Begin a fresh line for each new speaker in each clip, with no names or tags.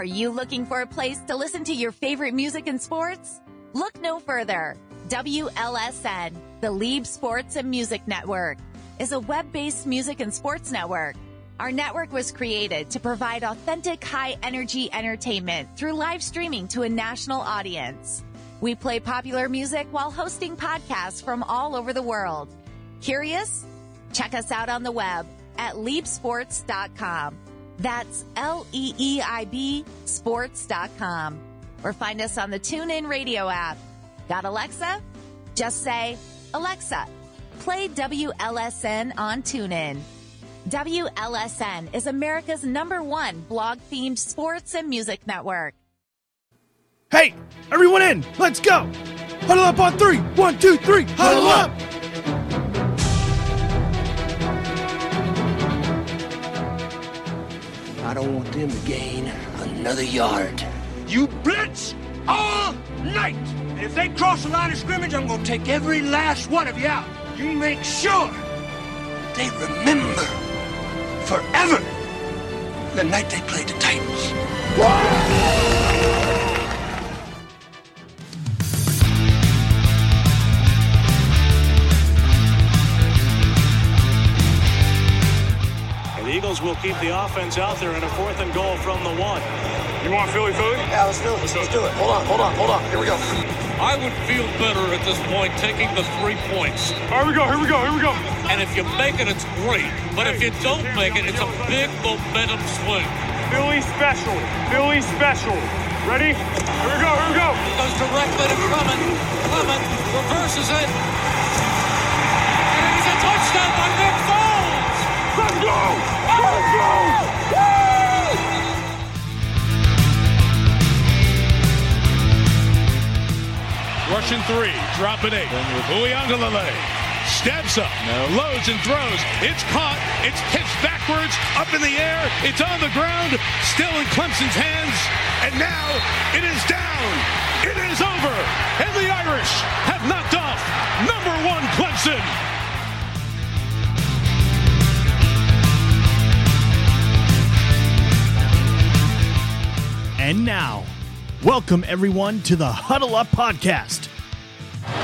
Are you looking for a place to listen to your favorite music and sports? Look no further. WLSN, the Leeb Sports and Music Network, is a web based music and sports network. Our network was created to provide authentic, high energy entertainment through live streaming to a national audience. We play popular music while hosting podcasts from all over the world. Curious? Check us out on the web at leapsports.com. That's L E E I B sports.com. Or find us on the TuneIn radio app. Got Alexa? Just say, Alexa, play WLSN on TuneIn. WLSN is America's number one blog themed sports and music network.
Hey, everyone in! Let's go! Huddle up on three! One, two, three! Huddle up!
I don't want them to gain another yard.
You blitz all night. And if they cross the line of scrimmage, I'm going to take every last one of you out. You make sure they remember forever the night they played the Titans.
And the Eagles will keep the offense out there in a fourth and goal from the one.
You want Philly Philly?
Yeah, let's do it. Let's, do it. Hold on, hold on, hold on. Here we go.
I would feel better at this point taking the three points.
Here we go, here we go, here we go.
And if you make it, it's great. But if you don't make it, it's a big momentum swing.
Philly special. Philly special. Ready? Here we go, here we go.
It Goes directly to Clement. Clement reverses it. And it is a touchdown by Nick Foles.
Let's go!
Russian three, dropping eight. Uiagalelei steps up, loads and throws. It's caught. It's pitched backwards, up in the air. It's on the ground, still in Clemson's hands. And now it is down. It is over. And the Irish have knocked off number one Clemson.
And now, welcome everyone to the Huddle Up Podcast.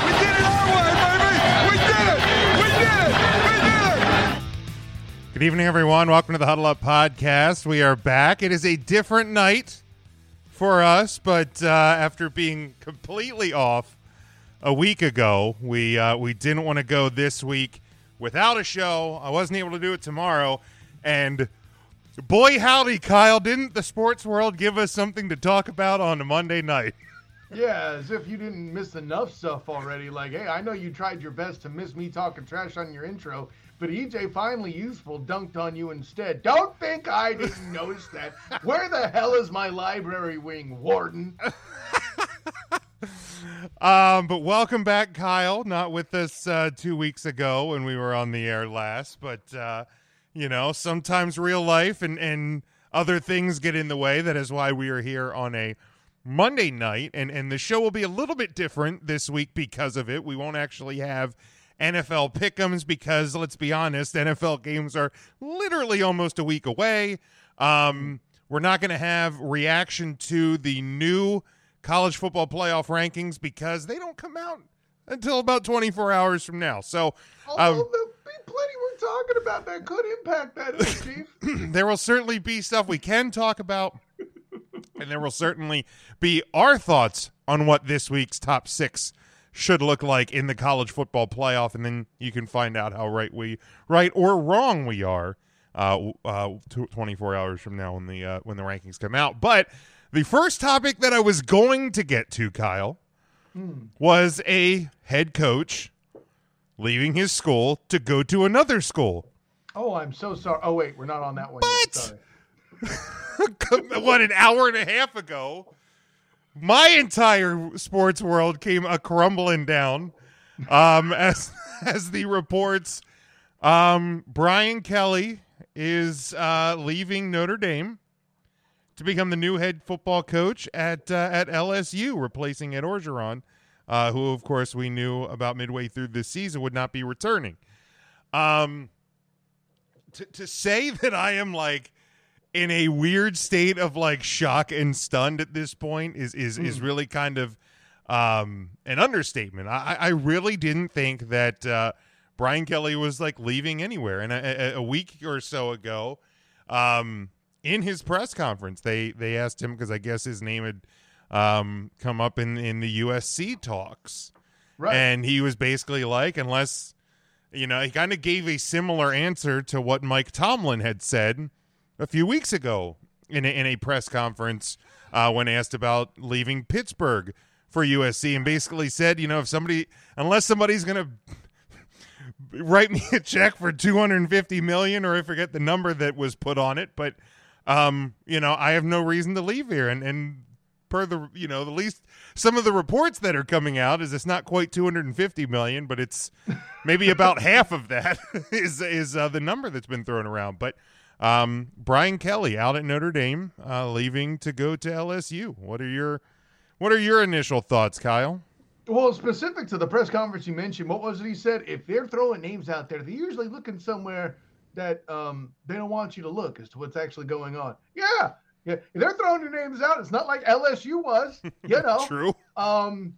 We did it our way, baby! We did it! We did it! We did it!
Good evening, everyone. Welcome to the Huddle Up Podcast. We are back. It is a different night for us, but uh, after being completely off a week ago, we uh, we didn't want to go this week without a show. I wasn't able to do it tomorrow, and boy howdy, Kyle, didn't the sports world give us something to talk about on a Monday night?
Yeah, as if you didn't miss enough stuff already. Like, hey, I know you tried your best to miss me talking trash on your intro, but EJ finally useful dunked on you instead. Don't think I didn't notice that. Where the hell is my library wing, Warden?
Um, but welcome back, Kyle. Not with us uh, two weeks ago when we were on the air last, but uh, you know, sometimes real life and and other things get in the way. That is why we are here on a Monday night, and and the show will be a little bit different this week because of it. We won't actually have NFL pickums because let's be honest, NFL games are literally almost a week away. Um, we're not going to have reaction to the new college football playoff rankings because they don't come out until about 24 hours from now. So
Although there'll be plenty we're talking about that could impact that, Chief.
there will certainly be stuff we can talk about, and there will certainly be our thoughts on what this week's top six should look like in the college football playoff, and then you can find out how right we, right or wrong we are, uh, uh, tw- 24 hours from now when the uh, when the rankings come out. But the first topic that I was going to get to, Kyle, was a head coach leaving his school to go to another school.
Oh, I'm so sorry. Oh, wait, we're not on that one.
What?
Yet.
What an hour and a half ago, my entire sports world came a crumbling down um, as as the reports. Um, Brian Kelly is uh, leaving Notre Dame to become the new head football coach at uh, at LSU, replacing Ed Orgeron, uh, who of course we knew about midway through this season would not be returning. Um, to to say that I am like in a weird state of like shock and stunned at this point is is is really kind of um an understatement. I I really didn't think that uh, Brian Kelly was like leaving anywhere, and a, a, a week or so ago, um, in his press conference, they they asked him because I guess his name had um come up in in the USC talks,
Right.
and he was basically like, unless you know, he kind of gave a similar answer to what Mike Tomlin had said a few weeks ago in a, in a press conference uh, when asked about leaving Pittsburgh for USC, and basically said, you know, if somebody, unless somebody's going to write me a check for 250 million, or I forget the number that was put on it, but um, you know, I have no reason to leave here, and and per the you know the least some of the reports that are coming out is it's not quite 250 million but it's maybe about half of that is is uh, the number that's been thrown around but um, Brian Kelly out at Notre Dame uh, leaving to go to LSU what are your what are your initial thoughts Kyle
Well, specific to the press conference you mentioned, what was it he said? If they're throwing names out there, they're usually looking somewhere that um, they don't want you to look as to what's actually going on. Yeah, yeah. They're throwing your names out, it's not like LSU was, you know.
true
Um,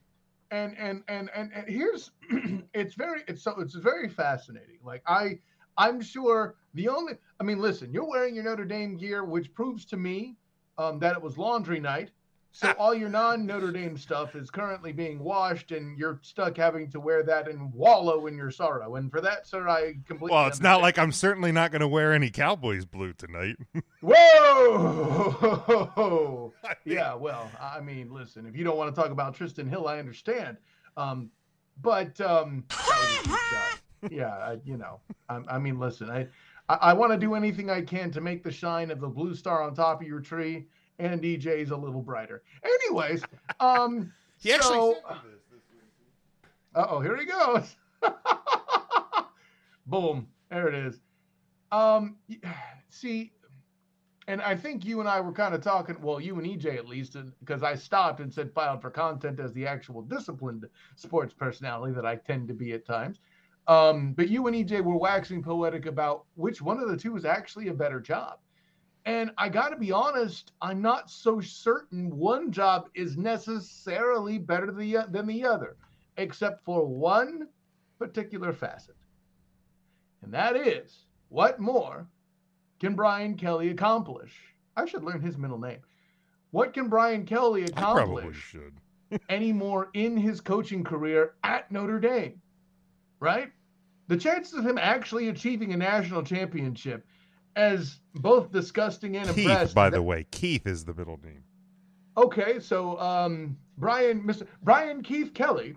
and and and and, and here's, it's very, it's so, it's very fascinating. Like I, I'm sure the only, I mean, listen, you're wearing your Notre Dame gear, which proves to me um, that it was laundry night. So all your non Notre Dame stuff is currently being washed, and you're stuck having to wear that and wallow in your sorrow. And for that, sir, I completely.
well it's not like I'm certainly not going to wear any Cowboys blue tonight
Whoa! yeah, well, I mean, listen, if you don't want to talk about Tristan Hill, I understand. Um, but um, that was a cheap shot. yeah, I, you know, I, I mean, listen, I, I, I want to do anything I can to make the shine of the blue star on top of your tree and DJ's a little brighter. Anyways, um,
he actually
so,
sent this this
uh oh, here he goes. Boom. There it is. Um, see, and I think you and I were kind of talking, well, you and EJ at least, because I stopped and said filed for content as the actual disciplined sports personality that I tend to be at times. Um, but you and EJ were waxing poetic about which one of the two is actually a better job. And I got to be honest, I'm not so certain one job is necessarily better than the, uh, than the other, except for one particular facet. And that is what more can Brian Kelly accomplish? I should learn his middle name. What can Brian Kelly accomplish anymore in his coaching career at Notre Dame? Right? The chances of him actually achieving a national championship, as both disgusting and
Keith
impressed.
by the way Keith is the middle name
Okay, so um, Brian, Mr. Brian Keith Kelly.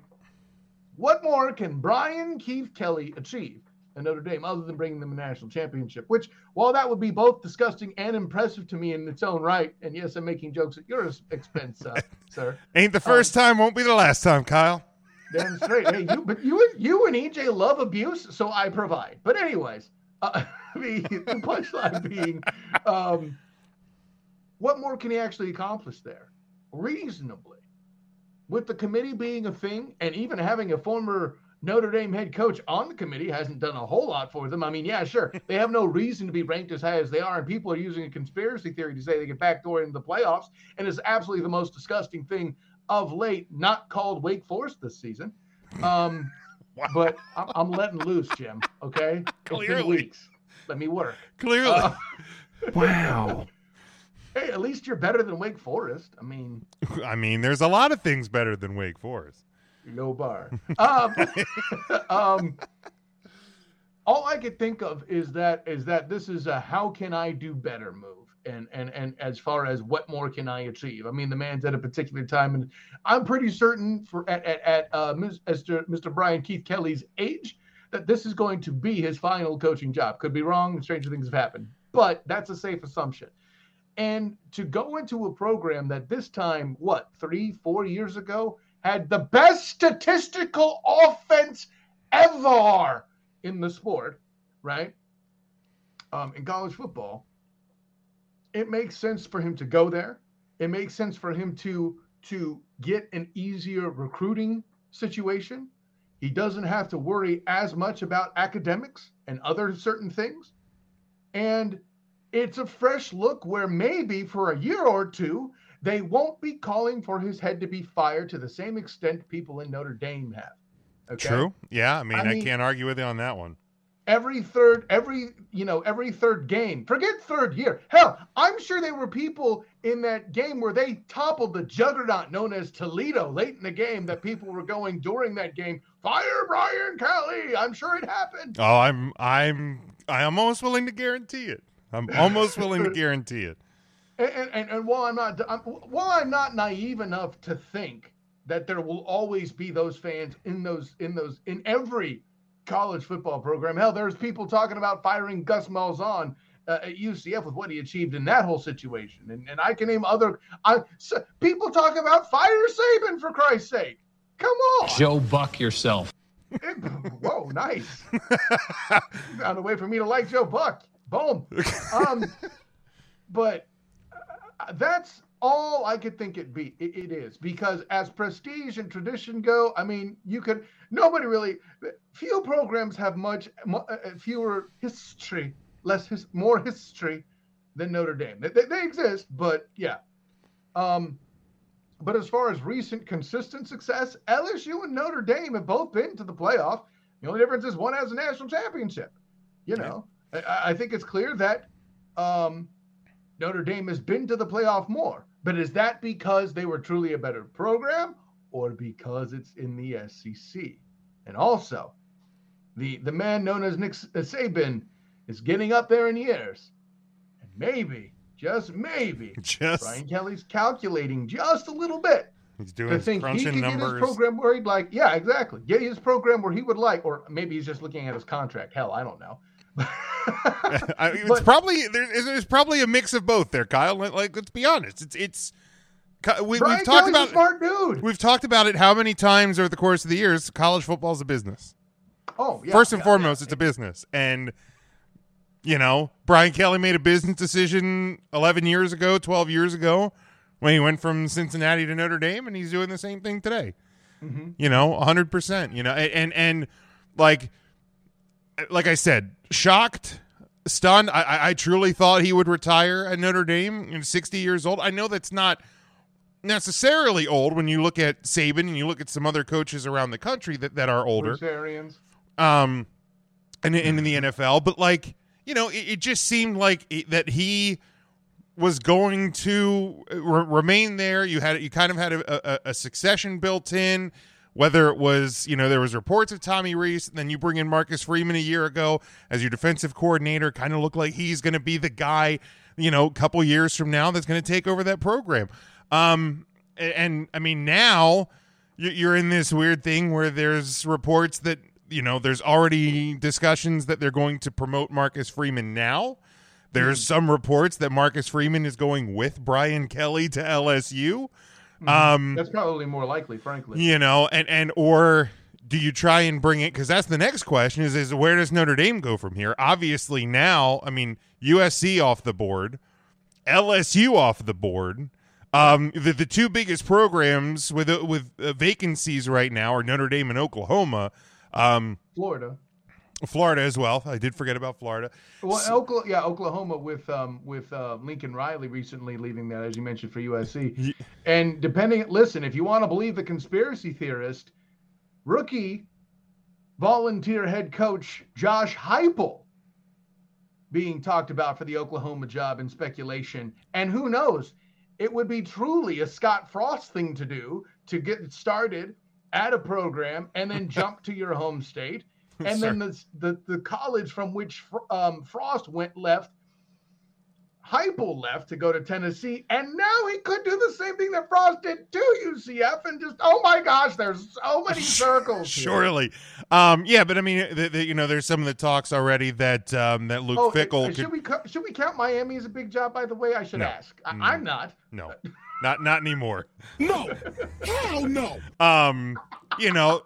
What more can Brian Keith Kelly achieve at Notre Dame other than bringing them a national championship? Which, while that would be both disgusting and impressive to me in its own right, and yes, I'm making jokes at your expense, uh, sir.
ain't the first time won't be the last time Kyle
Damn straight. Hey, you, but you, you and EJ love abuse, so I provide. But anyways, uh, the, the punchline being, um, what more can he actually accomplish there, reasonably, with the committee being a thing, and even having a former Notre Dame head coach on the committee hasn't done a whole lot for them. I mean, yeah, sure, they have no reason to be ranked as high as they are, and people are using a conspiracy theory to say they get backdoor into the playoffs, and it's absolutely the most disgusting thing of late, not called Wake Forest this season. Um, but I'm, I'm letting loose, Jim. Okay, It's been weeks. Let me work.
clearly
Uh,
Wow.
hey, at least you're better than Wake Forest. I mean,
I mean, there's a lot of things better than Wake Forest.
no bar. Um, um, all I could think of is that is that this is a how can I do better move. And, and and as far as what more can I achieve? I mean, the man's at a particular time, and I'm pretty certain for at at, at uh, Mr. Mr. Brian Keith Kelly's age that this is going to be his final coaching job. Could be wrong. Stranger things have happened, but that's a safe assumption. And to go into a program that this time, what, three, four years ago, had the best statistical offense ever in the sport, right? Um, in college football, it makes sense for him to go there. It makes sense for him to to get an easier recruiting situation. He doesn't have to worry as much about academics and other certain things. And it's a fresh look where maybe for a year or two, they won't be calling for his head to be fired to the same extent people in Notre Dame have.
Okay? True. Yeah. I mean, I, mean, I can't argue with you on that one
every third every you know every third game forget third year. Hell i'm sure there were people in that game where they toppled the juggernaut known as toledo late in the game that people were going during that game. Fire brian kelly! I'm sure it happened.
Oh i'm i'm i'm almost willing to guarantee it. I'm almost willing to guarantee it.
And, and, and while i'm not I'm, while i'm not naive enough to think that there will always be those fans in those in those in every college football program. Hell, there's people talking about firing Gus Malzahn uh, at UCF with what he achieved in that whole situation. And, and I can name other I, so people talk about fire Saban for Christ's sake. Come on,
Joe Buck yourself.
It, whoa, nice. Found a way for me to like Joe Buck. Boom. Um, but uh, that's all I could think it be. It, it is because as prestige and tradition go, I mean, you could nobody really. Few programs have much uh, uh, fewer history, less his, more history than Notre Dame. They, they, they exist, but yeah. Um, but as far as recent consistent success, LSU and Notre Dame have both been to the playoff. The only difference is one has a national championship. You know, I, I think it's clear that um, Notre Dame has been to the playoff more. But is that because they were truly a better program or because it's in the SEC? And also, the, the man known as Nick uh, Saban is getting up there in years. And maybe, just maybe,
just
Brian Kelly's calculating just a little bit.
He's doing to think he could numbers.
get his program where he'd like, yeah, exactly. Get his program where he would like, or maybe he's just looking at his contract. Hell, I don't know.
I mean, it's but, probably there's, there's probably a mix of both there, Kyle. Like, let's be honest, it's it's we, have talked about
smart dude.
We've talked about it how many times over the course of the years. College football is a business.
Oh, yeah,
first and
yeah,
foremost,
yeah.
it's a business, and you know Brian Kelly made a business decision 11 years ago, 12 years ago, when he went from Cincinnati to Notre Dame, and he's doing the same thing today.
Mm-hmm.
You know, 100. percent You know, and, and and like like I said, shocked, stunned. I, I truly thought he would retire at Notre Dame. 60 years old. I know that's not necessarily old when you look at Saban and you look at some other coaches around the country that, that are older. Um, and, and in the NFL, but like you know, it, it just seemed like it, that he was going to re- remain there. You had you kind of had a, a, a succession built in whether it was, you know, there was reports of Tommy Rees, and then you bring in Marcus Freeman a year ago as your defensive coordinator, kind of look like he's going to be the guy, you know, a couple years from now that's going to take over that program. Um, and, and I mean, now you're in this weird thing where there's reports that, you know, there's already discussions that they're going to promote Marcus Freeman now. There's mm. some reports that Marcus Freeman is going with Brian Kelly to LSU.
Mm-hmm. Um, that's probably more likely, frankly.
You know, and and or do you try and bring it? Because that's the next question: is is where does Notre Dame go from here? Obviously, now I mean USC off the board, LSU off the board. Um, the the two biggest programs with uh, with uh, vacancies right now are Notre Dame and Oklahoma. Um,
Florida.
Florida as well. I did forget about Florida.
Well, so, Oklahoma, yeah, Oklahoma with um, with uh, Lincoln Riley recently leaving that, as you mentioned, for USC. Yeah. And depending, listen, if you want to believe the conspiracy theorist, rookie volunteer head coach Josh Heupel being talked about for the Oklahoma job in speculation, and who knows, it would be truly a Scott Frost thing to do to get started at a program and then jump to your home state. And then the, the the college from which um, Frost went left Heupel left to go to Tennessee, and now he could do the same thing that Frost did to UCF, and just oh my gosh, there's so many circles.
Surely, um, yeah, but I mean, the, the, you know, there's some of the talks already that um, that Luke
oh,
Fickell
should
could,
we should we count Miami as a big job? By the way, I should
No.
ask. I,
No.
I'm not.
no, not not anymore.
No. Hell no.
um, you know,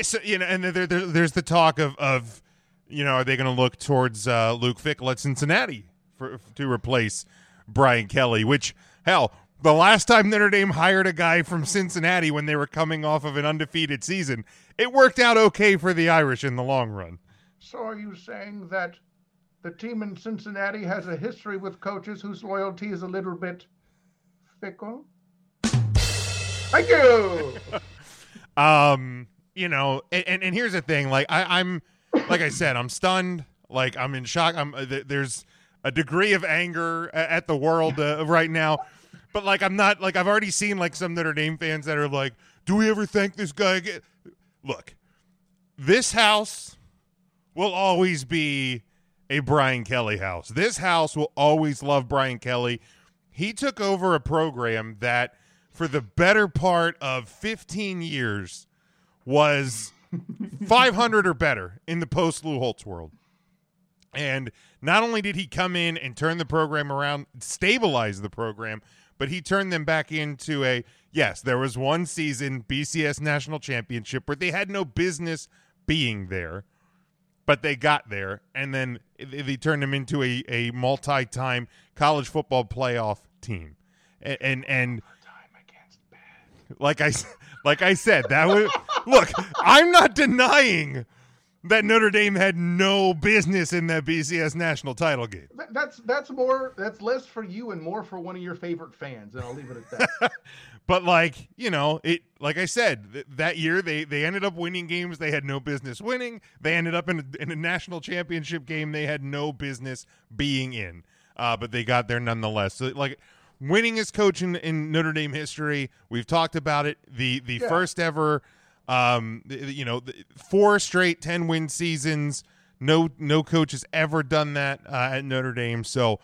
so you know, and there, there, there's the talk of of you know, are they going to look towards uh, Luke Fickell at Cincinnati for to replace Brian Kelly? Which hell, the last time Notre Dame hired a guy from Cincinnati when they were coming off of an undefeated season, it worked out okay for the Irish in the long run.
So are you saying that the team in Cincinnati has a history with coaches whose loyalty is a little bit fickle? Thank you.
um you know and, and and here's the thing like I, i'm like i said i'm stunned like i'm in shock i'm uh, there's a degree of anger at the world uh, right now. But like i'm not like i've already seen like some notre dame fans that are like do we ever thank this guy again? Look this house will always be a brian kelly house. This house will always love brian kelly. He took over a program that for the better part of 15 years was 500 or better in the post Lou Holtz world. And not only did he come in and turn the program around, stabilize the program, but he turned them back into a yes, there was one season BCS national championship where they had no business being there, but they got there, and then they turned them into a, a multi time college football playoff team. And and, and like I like I said, that was look. I'm not denying that Notre Dame had no business in that BCS national title game.
That's that's more that's less for you and more for one of your favorite fans, and I'll leave it at that.
But like you know, it like I said th- that year they they ended up winning games they had no business winning. They ended up in a, in a national championship game they had no business being in. Uh, but they got there nonetheless. So like winningest coach in, in Notre Dame history. We've talked about it. The the
Yeah.
first ever, um, you know, four straight ten win seasons. No no coach has ever done that uh, at Notre Dame. So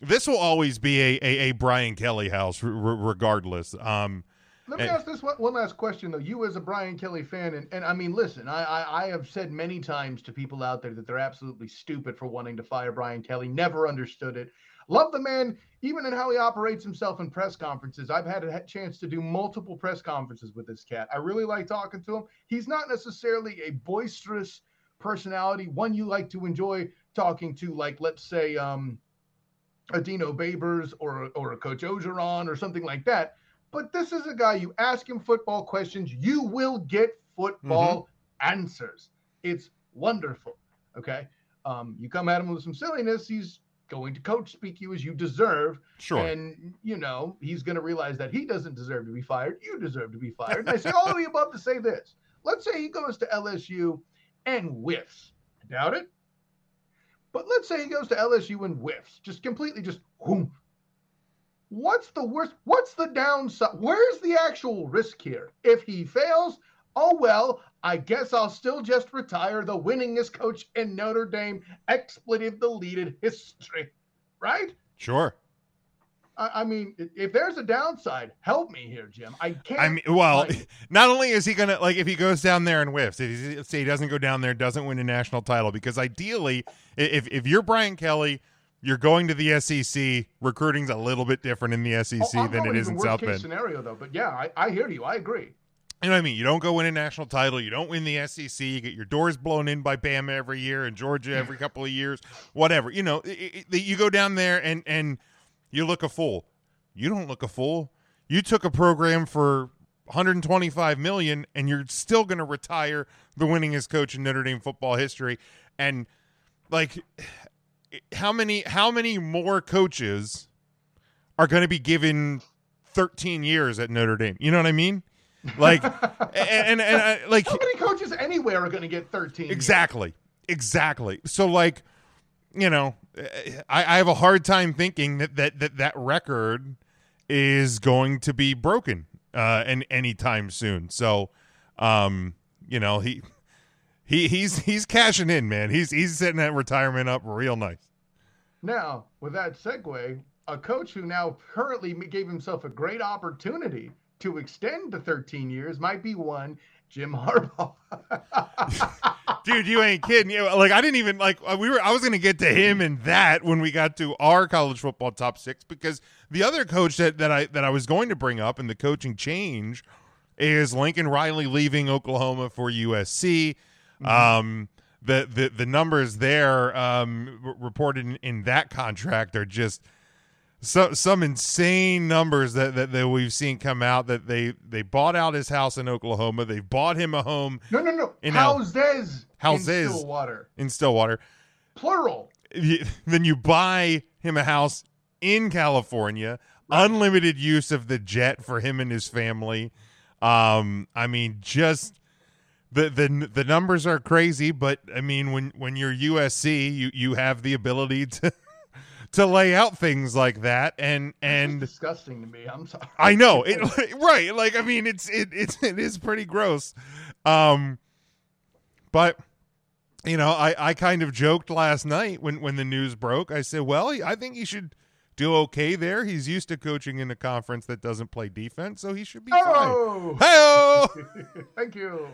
this will always be a a, a Brian Kelly house, r- r- regardless. Um,
Let me
And-
ask this one, one last question though. You as a Brian Kelly fan, and, and I mean, listen, I, I I have said many times to people out there that they're absolutely stupid for wanting to fire Brian Kelly. Never understood it. Love the man, even in how he operates himself in press conferences. I've had a chance to do multiple press conferences with this cat. I really like talking to him. He's not necessarily a boisterous personality, one you like to enjoy talking to, like let's say um, a Dino Babers or or a Coach Orgeron or something like that. But this is a guy you ask him football questions, you will get football answers. It's wonderful. Okay. Um, you come at him with some silliness, he's going to coach speak you as you deserve.
Sure.
And you know, he's gonna realize that he doesn't deserve to be fired. You deserve to be fired. And I say all of the above to say this. Let's say he goes to LSU and whiffs. I doubt it. But let's say he goes to LSU and whiffs, just completely just whoom. What's the worst? What's the downside? Where's the actual risk here? If he fails, oh well, I guess I'll still just retire the winningest coach in Notre Dame expletive deleted history. Right?
sure.
I, I mean, if there's a downside, help me here, Jim. I can't.
I mean, well,
it.
not only is he gonna like if he goes down there and whiffs, if he, say he doesn't go down there, doesn't win a national title, because ideally, if if you're Brian Kelly, you're going to the SEC. Recruiting's a little bit different in the SEC
Oh,
than it is in South Bend.
scenario though, but yeah, I, I hear you. I agree.
You know what I mean? You don't go win a national title. You don't win the SEC. You get your doors blown in by Bama every year and Georgia every couple of years, whatever. You know, i i you go down there and and you look a fool. You don't look a fool. You took a program for 125 million, and you're still going to retire the winningest coach in Notre Dame football history. And like, how many how many more coaches are going to be given 13 years at Notre Dame? You know what I mean? Like, and and, and I, like
How many coaches anywhere are going to get 13? years?
Exactly. Exactly. So like, you know, I, I have a hard time thinking that that that, that record is going to be broken uh and anytime soon. So um, you know, he he he's he's cashing in, man. He's he's setting that retirement up real nice.
Now, with that segue, a coach who now currently gave himself a great opportunity to extend to 13 years might be one Jim Harbaugh.
Dude, you ain't kidding. You like I didn't even like uh, we were. I was going to get to him and that when we got to our college football top six because the other coach that, that I that I was going to bring up in the coaching change is Lincoln Riley leaving Oklahoma for USC. Mm-hmm. Um, the the the numbers there um, reported in, in that contract are just some some insane numbers that, that, that we've seen come out that they they bought out his house in Oklahoma. They bought him a home.
No, no, no. In houses.
Houses
in Stillwater.
In Stillwater.
Plural.
Then you buy him a house in California. Right. Unlimited use of the jet for him and his family. Um, I mean, just the the the numbers are crazy, but I mean, when when you're USC, you you have the ability to to lay out things like that and and
disgusting to me. I'm sorry.
I know. It right like i mean it's it, it's it is pretty gross. Um but you know i i kind of joked last night when when the news broke. I said well i think he should do okay there. He's used to coaching in a conference that doesn't play defense so he should be
oh!
fine.
Hey thank you.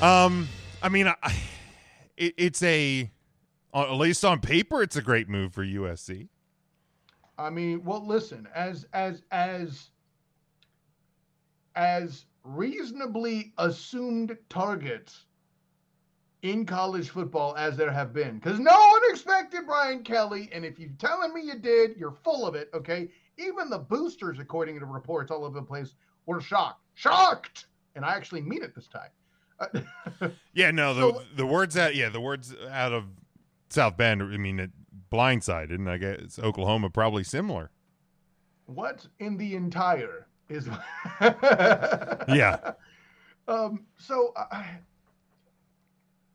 Um i mean I, it, it's a Uh, at least on paper, it's a great move for USC.
I mean, well, listen, as as as as reasonably assumed targets in college football as there have been, because no one expected Brian Kelly, and if you're telling me you did, you're full of it. Okay, even the boosters, according to reports all over the place, were shocked, shocked, and I actually mean it this time.
Uh, yeah, no, the so, the words out, yeah, the words out of South Bend. I mean, it blindsided, and I guess Oklahoma probably similar.
What in the entire is?
yeah.
Um. So. Uh,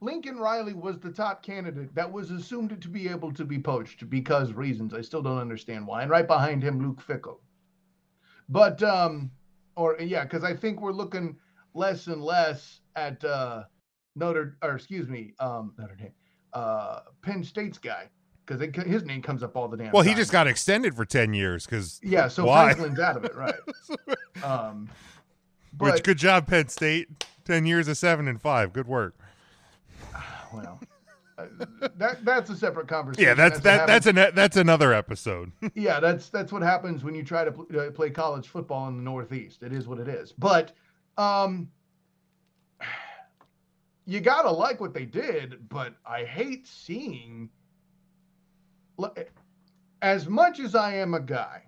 Lincoln Riley was the top candidate that was assumed to be able to be poached because reasons. I still don't understand why. And right behind him, Luke Fickell. But um, or yeah, because I think we're looking less and less at uh Notre or excuse me, um Notre Dame uh, Penn State's guy because his name comes up all the damn.
Well,
time.
he just got extended for ten years because
yeah, so
why?
Franklin's out of it, right? um,
but, Which good job, Penn State. Ten years of seven and five. Good work.
Well. Uh, that that's a separate conversation.
Yeah, that's, that's that that's an that's another episode.
yeah, that's that's what happens when you try to pl- uh, play college football in the Northeast. It is what it is. But um, you gotta like what they did, but I hate seeing. As much as I am a guy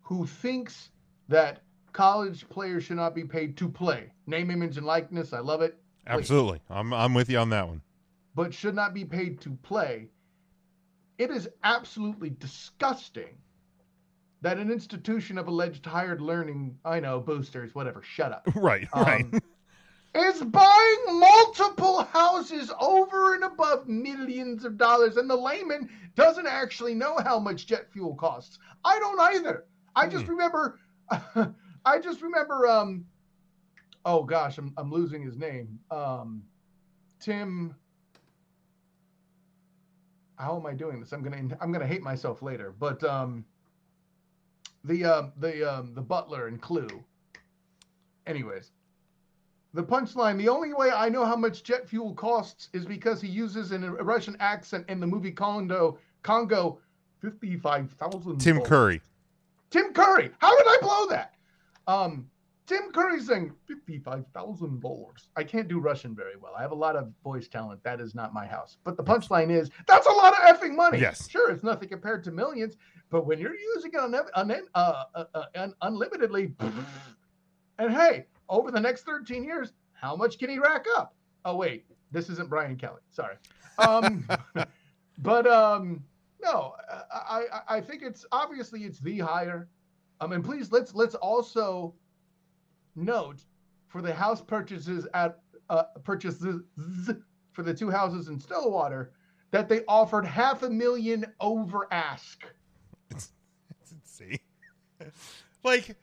who thinks that college players should not be paid to play, name, image, and likeness, I love it.
Please. Absolutely, I'm I'm with you on that one.
But should not be paid to play. It is absolutely disgusting that an institution of alleged hired learning, I know boosters, whatever, shut up.
Right, right. Um,
is buying multiple houses over and above millions of dollars, and the layman doesn't actually know how much jet fuel costs. I don't either. I just hmm. remember, I just remember. Um, oh gosh, I'm I'm losing his name. Um, Tim. How am I doing this? I'm gonna I'm gonna hate myself later. But um, the um, the um, the butler and Clue. Anyways, the punchline the only way I know how much jet fuel costs is because he uses in a Russian accent in the movie Congo, Congo 55,000.
Tim Curry.
Tim Curry. How did I blow that? Um, Tim Curry saying $55,000. I can't do Russian very well. I have a lot of voice talent. That is not my house. But the punchline is that's a lot of effing money.
Yes.
Sure, it's nothing compared to millions. But when you're using it un- un- uh, uh, uh, un- unlimitedly, and hey, over the next 13 years, how much can he rack up? Oh, wait, this isn't Brian Kelly. Sorry. Um, but um, no, I, I, I think it's obviously it's the hire. I mean, please let's let's also note for the house purchases at uh, purchases for the two houses in Stillwater that they offered half a million over ask.
It's, it's insane. like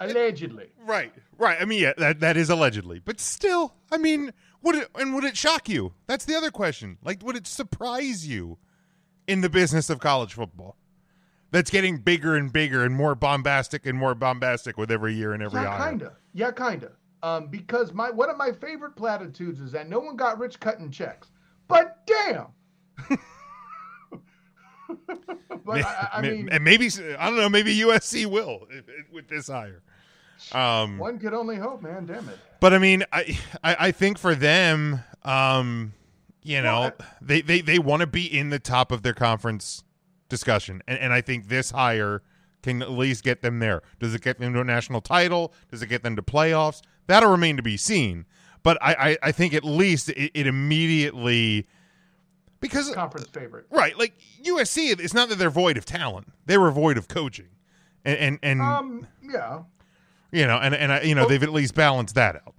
allegedly.
Right, right. I mean, yeah, that that is allegedly, but still, I mean, would it and would it shock you? That's the other question. Like, would it surprise you in the business of college football. That's getting bigger and bigger and more bombastic and more bombastic with every year and every
yeah, kinda. Yeah, kinda. Um, because my one of my favorite platitudes is that no one got rich cutting checks. But damn. but I, I mean,
and maybe I don't know. Maybe USC will with this hire. Um,
one could only hope, man. Damn it.
But I mean, I I, I think for them, um, you know,
Well,
they they, they want to be in the top of their conference discussion, and and I think this hire can at least get them there. Does it get them to a national title? Does it get them to playoffs? That'll remain to be seen. But I I, I think at least it, it immediately because
Conference favorite.
right like USC. It's not that they're void of talent; they were void of coaching, and and, and
Um, yeah.
you know, and and I, you know they've at least balanced that out.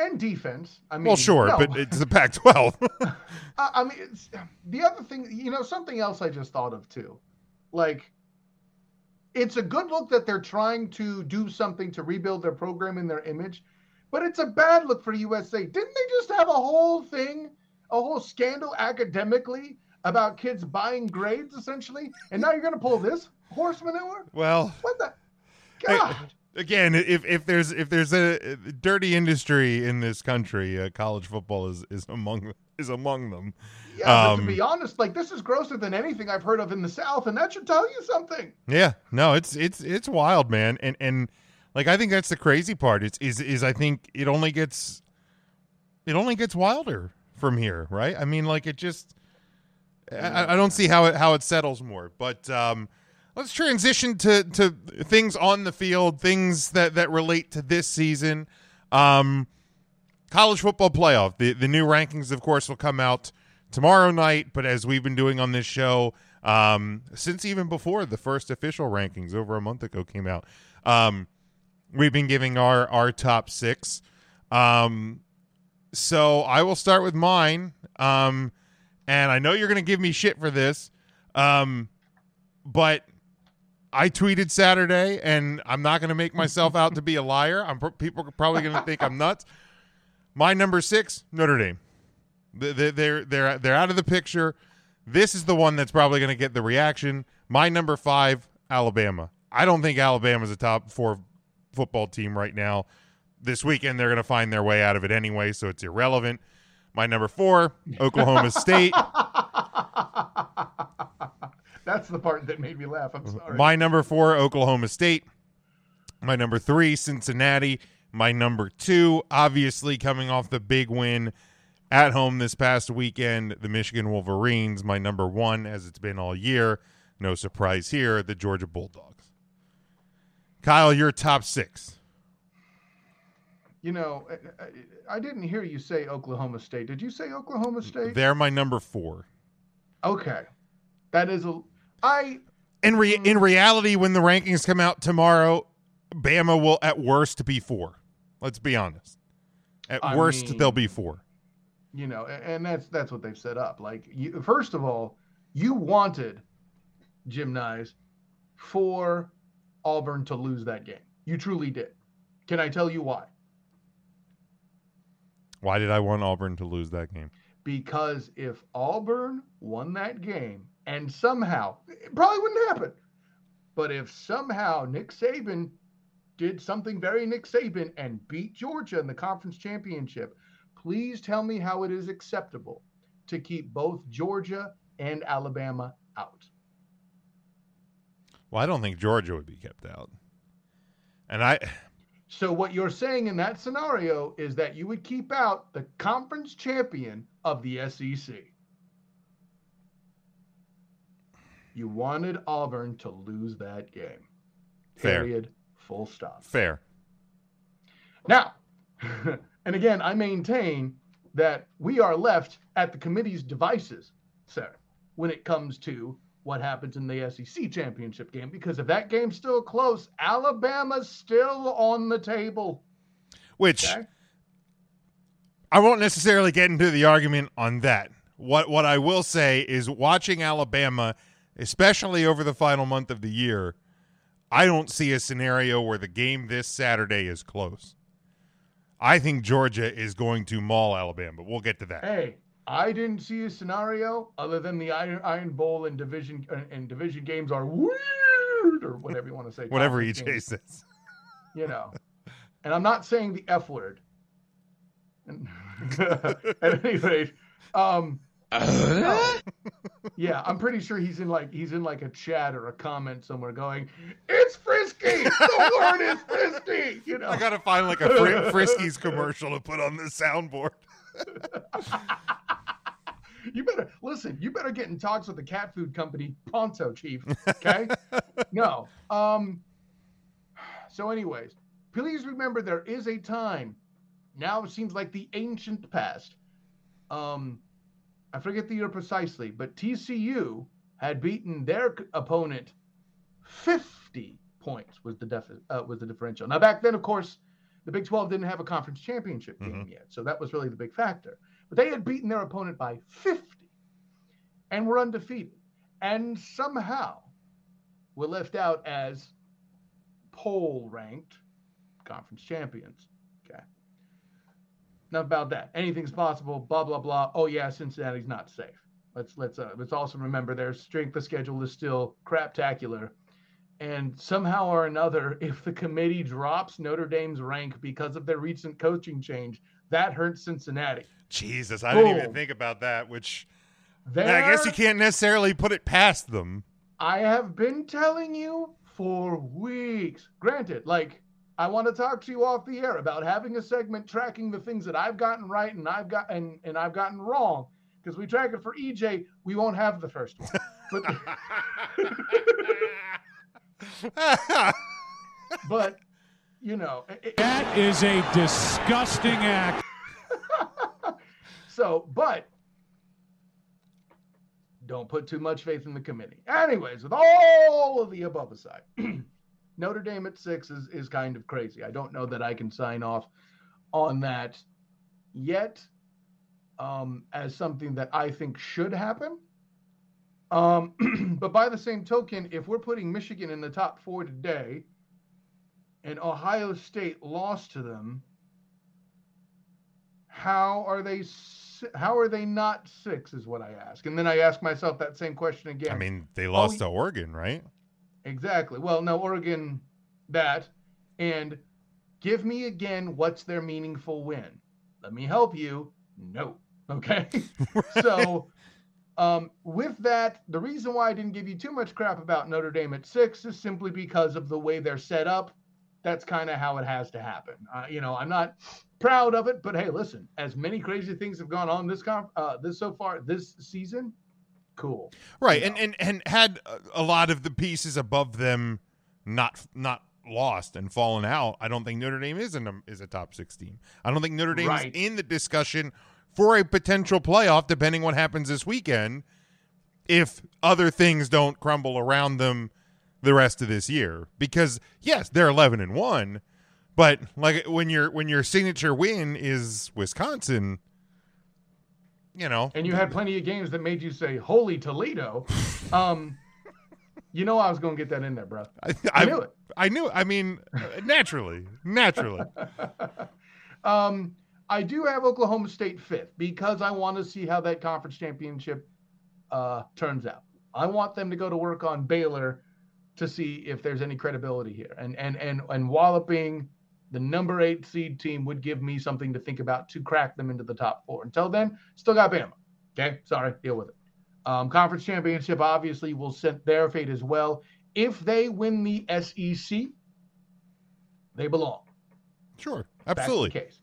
And defense. I mean,
Well, sure,
no.
but it's the Pac-12.
I, I mean, it's, the other thing, you know, something else I just thought of too. Like, it's a good look that they're trying to do something to rebuild their program and their image, but it's a bad look for USC. Didn't they just have a whole thing, a whole scandal academically about kids buying grades essentially? And now you're going to pull this horse manure?
well,
What the? God.
again, if if there's if there's a, dirty industry in this country, uh, college football is is among is among them.
Yeah, but
Um,
to be honest, like this is grosser than anything I've heard of in the South, and that should tell you something.
Yeah, no, it's it's it's wild, man, and and like I think that's the crazy part. It's is is I think it only gets it only gets wilder from here, right? I mean, like it just I, I don't see how it how it settles more, but um, let's transition to to things on the field, things that that relate to this season. Um, college football playoff. The the new rankings, of course, will come out tomorrow night. But as we've been doing on this show, um, since even before the first official rankings over a month ago came out, um, we've been giving our our top six. Um, so I will start with mine. Um, and I know you're going to give me shit for this, um, but I tweeted Saturday, and I'm not going to make myself out to be a liar. I'm people are probably going to think I'm nuts. My number six, Notre Dame. They- they- They're they're they're out of the picture. This is the one that's probably going to get the reaction. My number five, Alabama. I don't think Alabama's a top four football team right now. This weekend they're going to find their way out of it anyway, so it's irrelevant. My number four, Oklahoma State.
That's the part that made me laugh. I'm sorry.
My number four, Oklahoma State. My number three, Cincinnati. My number two, obviously coming off the big win at home this past weekend, the Michigan Wolverines. My number one, as it's been all year. No surprise here, the Georgia Bulldogs. Kyle, your top six.
You know, I- I, I didn't hear you say Oklahoma State. Did you say Oklahoma State?
They're my number four.
Okay, that is a. I
In re- in reality, when the rankings come out tomorrow, Bama will at worst be four. Let's be honest. At
I
worst,
mean-
they'll be four.
you know, and that's that's what they've set up. Like, you, first of all, you wanted Jim Nyes for Auburn to lose that game. You truly did. Can I tell you why?
Why did I want Auburn to lose that game?
Because if Auburn won that game and somehow, it probably wouldn't happen, but if somehow Nick Saban did something very Nick Saban and beat Georgia in the conference championship, please tell me how it is acceptable to keep both Georgia and Alabama out.
Well, I don't think Georgia would be kept out. And I
So what you're saying in that scenario is that you would keep out the conference champion of the SEC. You wanted Auburn to lose that game.
Fair.
Period. Full stop.
fair.
Now, and again, I maintain that we are left at the committee's devices, sir, when it comes to what happens in the SEC championship game. Because if that game's still close, Alabama's still on the table.
Which
Okay?
I won't necessarily get into the argument on that. What what I will say is watching Alabama, especially over the final month of the year, I don't see a scenario where the game this Saturday is close. I think Georgia is going to maul Alabama, we'll get to that.
Hey, I didn't see a scenario other than the Iron, Iron Bowl and division uh, and division games are weird or whatever you want to say.
Whatever
conference
EJ
games,
says.
You know, and I'm not saying the F word. And- At any rate, um, no. yeah, I'm pretty sure he's in like he's in like a chat or a comment somewhere going, "It's frisky. The word is frisky." You know,
I gotta find like a Fri- Friskies commercial to put on the soundboard.
you better listen. You better get in talks with the cat food company pronto, chief. Okay? no. Um. So, anyways, please remember there is a time. Now it seems like the ancient past. Um, I forget the year precisely, but TCU had beaten their opponent 50 points was the def- uh, was the differential. Now back then, of course, the Big 12 didn't have a conference championship game yet, so that was really the big factor. But they had beaten their opponent by 50 and were undefeated, and somehow were left out as poll ranked conference champions. Okay. Enough about that. Anything's possible. Blah blah blah. Oh yeah, Cincinnati's not safe. Let's let's uh, let's also remember their strength of schedule is still craptacular, and somehow or another, if the committee drops Notre Dame's rank because of their recent coaching change, that hurts Cincinnati.
Jesus, I didn't even think about that. Which
There,
I guess you can't necessarily put it past them.
I have been telling you for weeks. Granted, like I want to talk to you off the air about having a segment tracking the things that I've gotten right and I've got and, and I've gotten wrong. Because we track it for EJ, we won't have the first one. But but you know, it- it-
That is a disgusting act.
so but don't put too much faith in the committee. Anyways, with all of the above aside, Notre Dame at six is, is kind of crazy. I don't know that I can sign off on that yet um, as something that I think should happen. Um, but by the same token, if we're putting Michigan in the top four today and Ohio State lost to them, how are they how are they not six is what I ask. And then I ask myself that same question again.
I mean, they lost
Oh,
to Oregon, right?
Exactly. Well, no, Oregon, that. And give me again what's their meaningful win. Let me help you. No. Okay. so, um, with that, the reason why I didn't give you too much crap about Notre Dame at six is simply because of the way they're set up. That's kind of how it has to happen. Uh, you know, I'm not proud of it, but hey, listen, as many crazy things have gone on this comp, uh, this so far this season, cool.
Right, and, and and had a- lot of the pieces above them not not lost and fallen out. I don't think Notre Dame is in a, is a top sixteen. I don't think Notre Dame
Right.
is in the discussion for a potential playoff, depending what happens this weekend. If other things don't crumble around them the rest of this year, because yes, they're eleven and one, but like when your when your signature win is Wisconsin, you know,
and you had plenty of games that made you say "Holy Toledo," um, you know I was going to get that in there, bro.
I,
I knew it.
I knew. I mean, naturally, naturally.
Um, I do have Oklahoma State fifth because I want to see how that conference championship uh, turns out. I want them to go to work on Baylor to see if there's any credibility here, and and and and walloping the number eight seed team would give me something to think about to crack them into the top four. Until then, still got Bama. Okay, sorry, deal with it. Um, conference championship obviously will set their fate as well. If they win the SEC, they belong.
Sure,
That's
absolutely.
the case.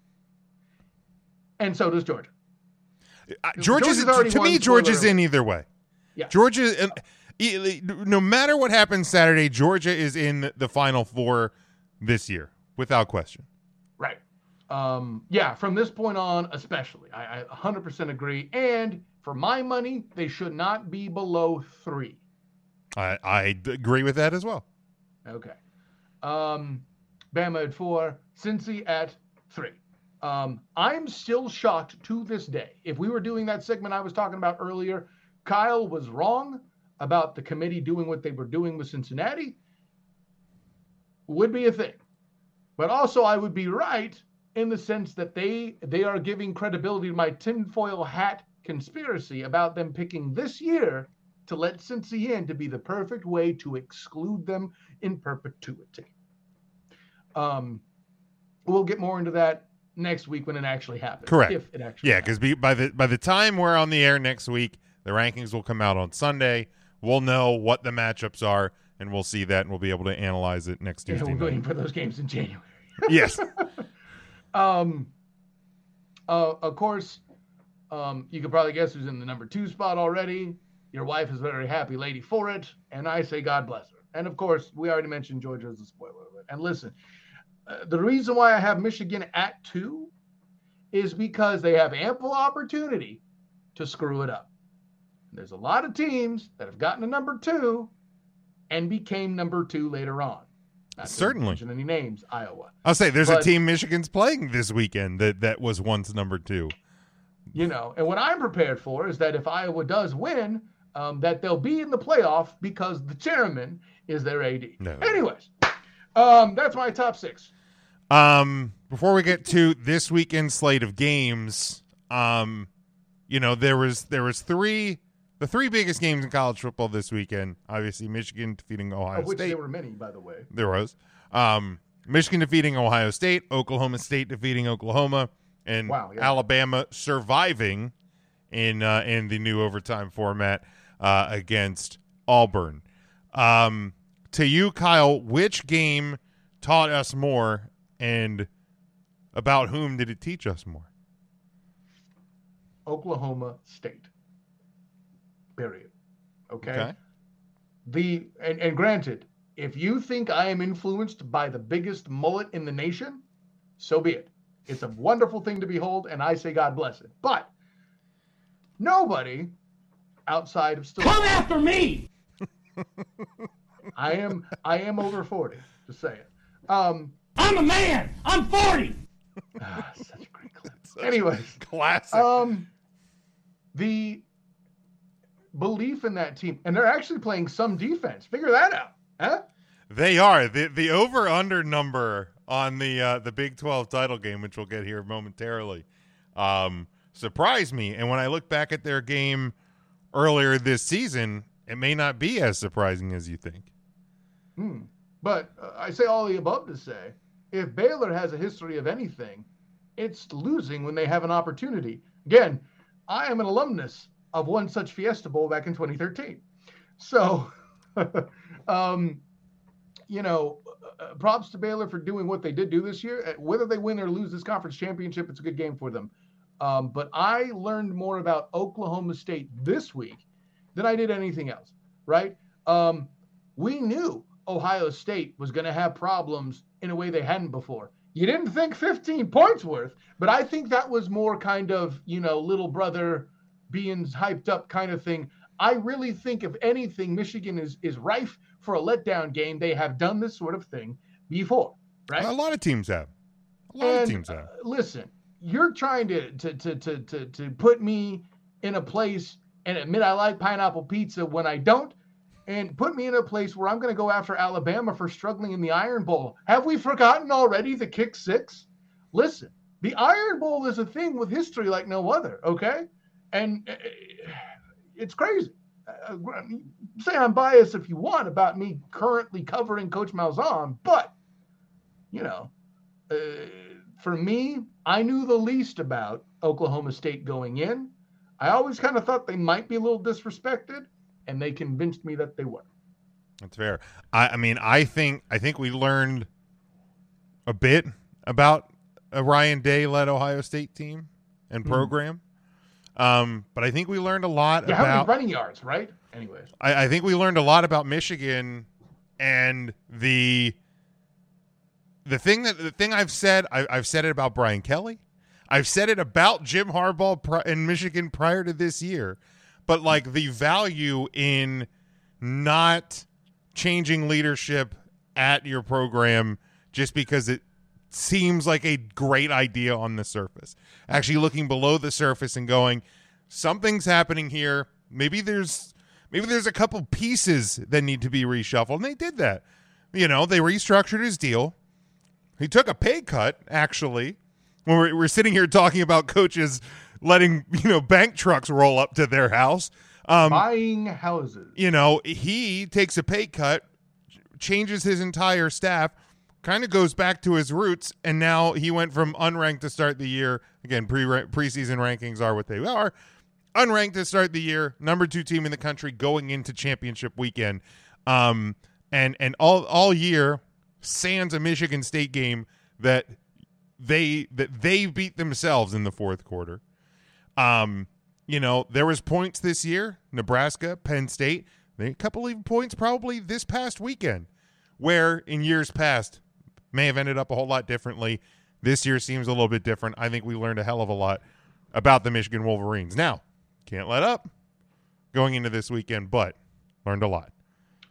And so does Georgia.
Uh,
already
to me. Georgia's in either way.
Yeah.
Georgia, no matter what happens Saturday, Georgia is in the Final Four this year, without question.
Right. Um, yeah, from this point on, especially, I, I 100% agree. And for my money, they should not be below three.
I, I agree with that as well.
Okay. Um, Bama at four, Cincy at three. Um, I'm still shocked to this day. If we were doing that segment I was talking about earlier, Kyle was wrong about the committee doing what they were doing with Cincinnati. Would be a thing. But also I would be right in the sense that they they are giving credibility to my tinfoil hat conspiracy about them picking this year to let Cincy in to be the perfect way to exclude them in perpetuity. Um, we'll get more into that next week when it actually happens.
Correct.
If it actually
Yeah, because by the by the time we're on the air next week, the rankings will come out on Sunday. We'll know what the matchups are, and we'll see that, and we'll be able to analyze it next
yeah,
Tuesday.
we're
night.
waiting for those games in January.
yes.
Um, uh, of course, um, you could probably guess who's in the number two spot already. Your wife is a very happy lady for it, and I say God bless her. And of course, we already mentioned Georgia as a spoiler alert. And listen, the reason why I have Michigan at two is because they have ample opportunity to screw it up. There's a lot of teams that have gotten to number two and became number two later on. Not
Certainly.
mention any names, Iowa.
I'll say there's a team Michigan's playing this weekend that that was once number two.
you know and what i'm prepared for is that if iowa does win um, that they'll be in the playoff because the chairman is their ad
No.
anyways um, that's my top six
Um, before we get to this weekend slate of games, um, you know there was there was three the three biggest games in college football this weekend. Obviously, Michigan defeating Ohio
of which
State.
there were many by the way
There was. Um, Michigan defeating Ohio State, Oklahoma State defeating Oklahoma, and
Wow, yeah.
Alabama surviving in uh, in the new overtime format uh, against Auburn. Um, to you, Kyle, which game taught us more, and about whom did it teach us more?
oklahoma state period okay,
Okay.
the and, and granted if you think i am influenced by the biggest mullet in the nation so be it it's a wonderful thing to behold and i say god bless it but nobody outside of still
Come after me!
I am I am over 40, just saying. Um
I'm a man! I'm 40!
ah, such a great clip. Anyways,
Classic.
um the belief in that team and they're actually playing some defense. Figure that out. Huh?
They are the the over under number on the uh, the Big Twelve title game, which we'll get here momentarily, um, surprised me. And when I look back at their game earlier this season, it may not be as surprising as you think.
Hmm. But uh, I say all the above to say, if Baylor has a history of anything, it's losing when they have an opportunity. Again, I am an alumnus of one such Fiesta Bowl back in 2013. So, um, you know, uh, props to Baylor for doing what they did do this year. Uh, Whether they win or lose this conference championship, it's a good game for them. Um, but I learned more about Oklahoma State this week than I did anything else, right? Um, we knew Ohio State was going to have problems in a way they hadn't before. You didn't think 15 points worth, but I think that was more kind of, you know, little brother being hyped up kind of thing. I really think, if anything, Michigan is is rife for a letdown game. They have done this sort of thing before, right?
A lot of teams have. A lot of teams have.
uh, listen, you're trying to to, to to to to put me in a place and admit I like pineapple pizza when I don't, and put me in a place where I'm going to go after Alabama for struggling in the Iron Bowl. Have we forgotten already the kick six? Listen, the Iron Bowl is a thing with history like no other. Okay, and uh, it's crazy. Uh, say I'm biased if you want about me currently covering Coach Malzahn, but you know, uh, for me, I knew the least about Oklahoma State going in. I always kind of thought they might be a little disrespected, and they convinced me that they were.
That's fair. I, I mean, I think I think we learned a bit about a Ryan Day led Ohio State team and
Hmm.
program. Um, but I think we learned a lot
Yeah,
about.
running yards, right? Anyways,
I, I think we learned a lot about Michigan and the the thing that the thing I've said. I, I've said it about Brian Kelly. I've said it about Jim Harbaugh in Michigan prior to this year, but like the value in not changing leadership at your program just because it seems like a great idea on the surface. Actually looking below the surface and going, something's happening here. Maybe there's maybe there's a couple pieces that need to be reshuffled. And they did that. You know, they restructured his deal. He took a pay cut, actually. When we're, we're sitting here talking about coaches letting you know bank trucks roll up to their house. Um,
Buying houses.
you know, he takes a pay cut, changes his entire staff, kind of goes back to his roots, and now he went from unranked to start the year. Again, pre preseason rankings are what they are. Unranked to start the year, number two team in the country going into championship weekend, um, and and all all year, sans a Michigan State game that they that they beat themselves in the fourth quarter. Um, you know, there was points this year, Nebraska, Penn State, a couple of points probably this past weekend, where in years past may have ended up a whole lot differently. This year seems a little bit different. I think we learned a hell of a lot about the Michigan Wolverines. Now, can't let up going into this weekend, but learned a lot.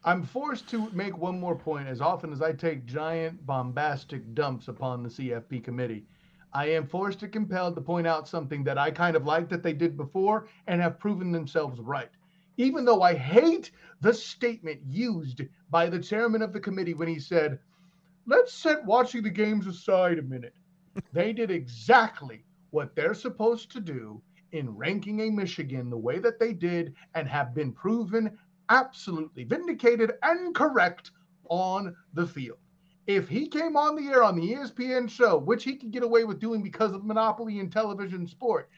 I'm forced to make one more point as often as I take giant bombastic dumps upon the CFP committee. I am forced to compelled to point out something that I kind of like that they did before and have proven themselves right. Even though I hate the statement used by the chairman of the committee when he said, let's set watching the games aside a minute. they did exactly what they're supposed to do in ranking a Michigan the way that they did and have been proven absolutely vindicated and correct on the field. If he came on the air on the ESPN show, which he could get away with doing because of monopoly in television sport,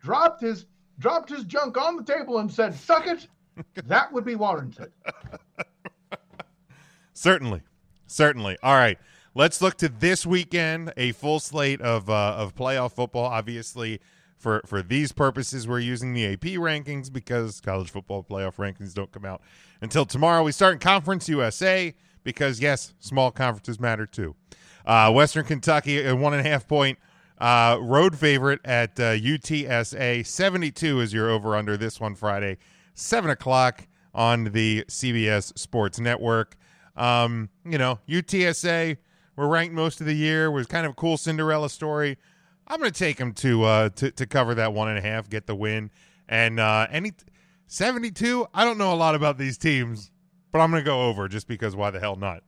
dropped his dropped his junk on the table and said, "Suck it," that would be warranted.
Certainly, certainly. All right, let's look to this weekend. A full slate of uh, of playoff football. Obviously, for for these purposes, we're using the AP rankings because college football playoff rankings don't come out until tomorrow. We start in Conference USA because yes, small conferences matter too. Uh, Western Kentucky, a one and a half point uh, road favorite at uh, UTSA. Seventy two is your over under this one Friday, seven o'clock on the CBS Sports Network. Um, you know, UTSA were ranked most of the year. Was kind of a cool Cinderella story. I'm going to take them to uh to to cover that one and a half, get the win, and uh any 72. I don't know a lot about these teams, but I'm going to go over just because why the hell not?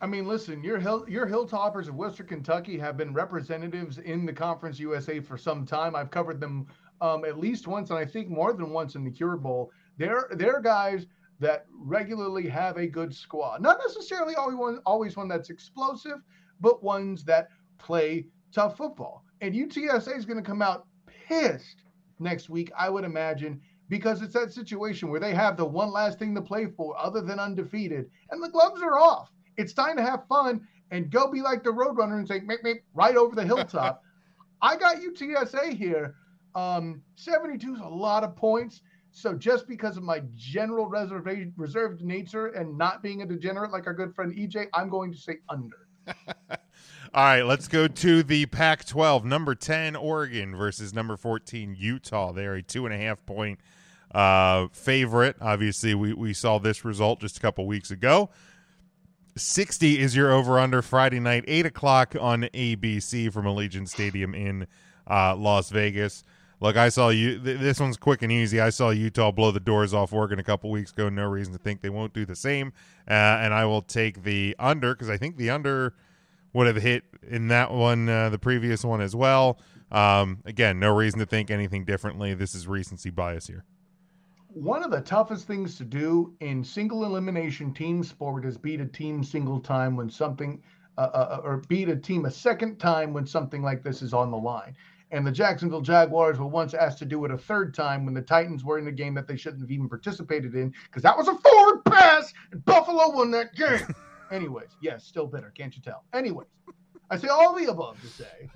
I mean, listen, your hill your hilltoppers of Western Kentucky have been representatives in the Conference USA for some time. I've covered them um, at least once, and I think more than once in the Cure Bowl. They're they're guys that regularly have a good squad. Not necessarily always one always one that's explosive, but ones that play tough football. And UTSA is going to come out pissed next week, I would imagine, because it's that situation where they have the one last thing to play for other than undefeated, and the gloves are off. It's time to have fun and go be like the Roadrunner and say, meep, meep, right over the hilltop. I got UTSA here. Um, 72 is a lot of points. So just because of my general reservation, reserved nature and not being a degenerate like our good friend EJ, I'm going to say under.
All right, let's go to the Pac 12. Number 10, Oregon versus number 14, Utah. They're a two and a half point uh, favorite. Obviously, we, we saw this result just a couple weeks ago. 60 is your over under Friday night, 8 o'clock on ABC from Allegiant Stadium in uh, Las Vegas. Look, I saw you. Th- this one's quick and easy. I saw Utah blow the doors off Oregon a couple weeks ago. No reason to think they won't do the same. Uh, and I will take the under because I think the under would have hit in that one, uh, the previous one as well. Um, again, no reason to think anything differently. This is recency bias here.
One of the toughest things to do in single elimination team sport is beat a team single time when something, uh, uh, or beat a team a second time when something like this is on the line. And the Jacksonville Jaguars were once asked to do it a third time when the Titans were in a game that they shouldn't have even participated in because that was a forward pass and Buffalo won that game. Anyways, yes, still bitter, can't you tell? Anyways, I say all the above to say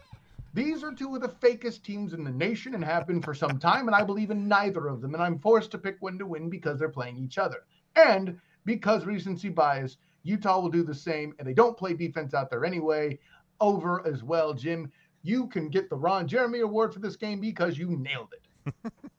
these are two of the fakest teams in the nation and have been for some time, and I believe in neither of them. And I'm forced to pick one to win because they're playing each other. And because recency bias, Utah will do the same, and they don't play defense out there anyway. Over as well, Jim. You can get the Ron Jeremy Award for this game because you nailed it.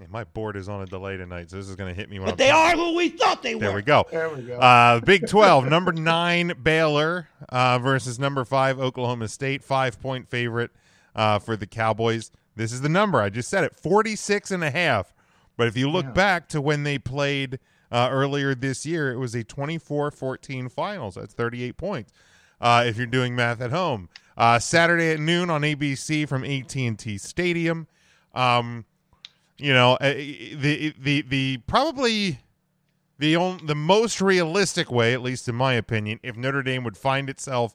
Man, my board is on a delay tonight, so this is going to hit me when
But
I'm
they are who we thought they were.
There we go.
There we go.
Uh, Big 12, number nine, Baylor uh, versus number five, Oklahoma State. Five point favorite uh, for the Cowboys. This is the number. I just said it 46 and a half. But if you look
Yeah.
back to when they played uh, earlier this year, it was a 24 14 finals. That's 38 points uh, if you're doing math at home. Uh, Saturday at noon on ABC from AT&T Stadium. Um, you know, uh, the the the probably the on, the most realistic way, at least in my opinion, if Notre Dame would find itself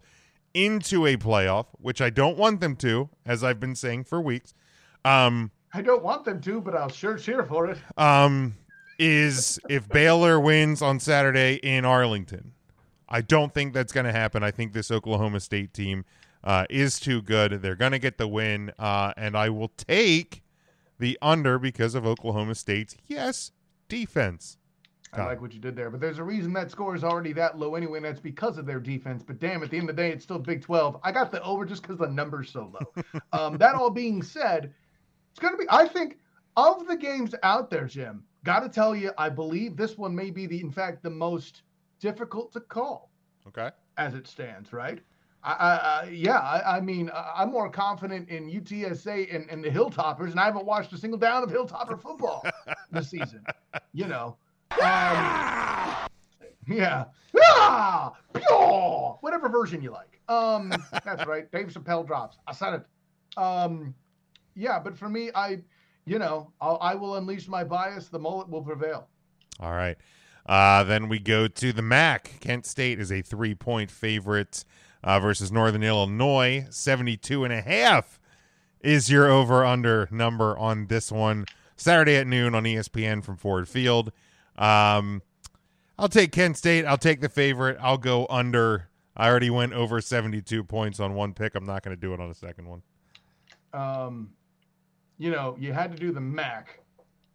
into a playoff, which I don't want them to, as I've been saying for weeks. Um,
I don't want them to, but I'll sure cheer for it.
Um, is if Baylor wins on Saturday in Arlington. I don't think that's going to happen. I think this Oklahoma State team uh, is too good. They're going to get the win, uh, and I will take the under because of Oklahoma State's yes defense.
I like what you did there, but there's a reason that score is already that low anyway, and that's because of their defense. But damn, at the end of the day, it's still Big 12. I got the over just because the number's so low. um, that all being said, it's going to be, I think, of the games out there, Jim, got to tell you, I believe this one may be the, in fact, the most difficult to call.
Okay.
As it stands, right? I, I, yeah, I, I, mean, I'm more confident in UTSA and, and the Hilltoppers, and I haven't watched a single down of Hilltopper football this season. You know, um, yeah, ah, pure, whatever version you like. Um, that's right. Dave Chappelle drops. I said it. Um, yeah, but for me, I, you know, I'll, I will unleash my bias. The mullet will prevail.
All right. Uh, then we go to the MAC. Kent State is a three point favorite uh, versus Northern Illinois. 72 and a half is your over under number on this one. Saturday at noon on ESPN from Ford Field. Um, I'll take Kent State. I'll take the favorite. I'll go under. I already went over 72 points on one pick. I'm not going to do it on a second one.
Um, you know, you had to do the MAC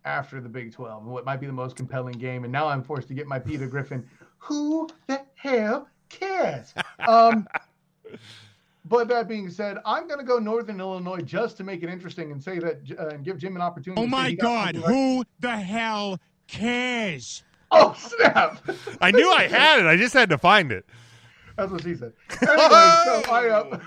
after the Big 12, what might be the most compelling game. And now I'm forced to get my Peter Griffin. Who the hell cares? Um, but that being said, I'm going to go Northern Illinois just to make it interesting and say that uh, and give Jim an opportunity.
Oh my God! Who the hell cares?
Oh snap!
I knew I had it. I just had to find it.
That's what she said. Anyway, so I. Uh,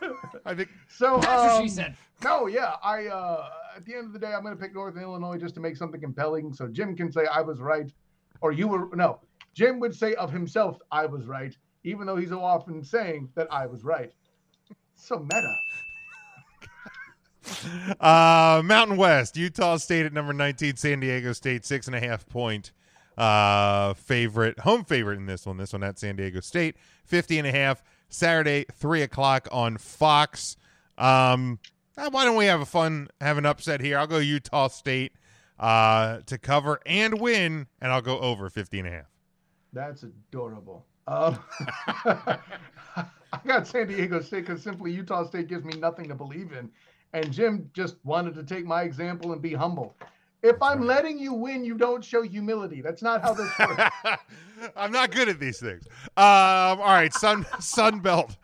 I think
so.
That's
um,
what she said.
No, yeah, I. uh At the end of the day, I'm going to pick Northern Illinois just to make something compelling, so Jim can say I was right, or you were. No, Jim would say of himself, "I was right," even though he's so often saying that I was right. So meta.
Uh, Mountain West, Utah State at number 19, San Diego State, six and a half point uh, favorite, home favorite in this one. This one at San Diego State, 50 and a half. Saturday, 3 o'clock on Fox. Um, uh, why don't we have a fun, have an upset here? I'll go Utah State uh, to cover and win, and I'll go over 50 and a half.
That's adorable. Um, I got San Diego State because simply Utah State gives me nothing to believe in. And Jim just wanted to take my example and be humble. If I'm letting you win, you don't show humility. That's not how this works.
I'm not good at these things. Um, all right, Sun Sun Belt,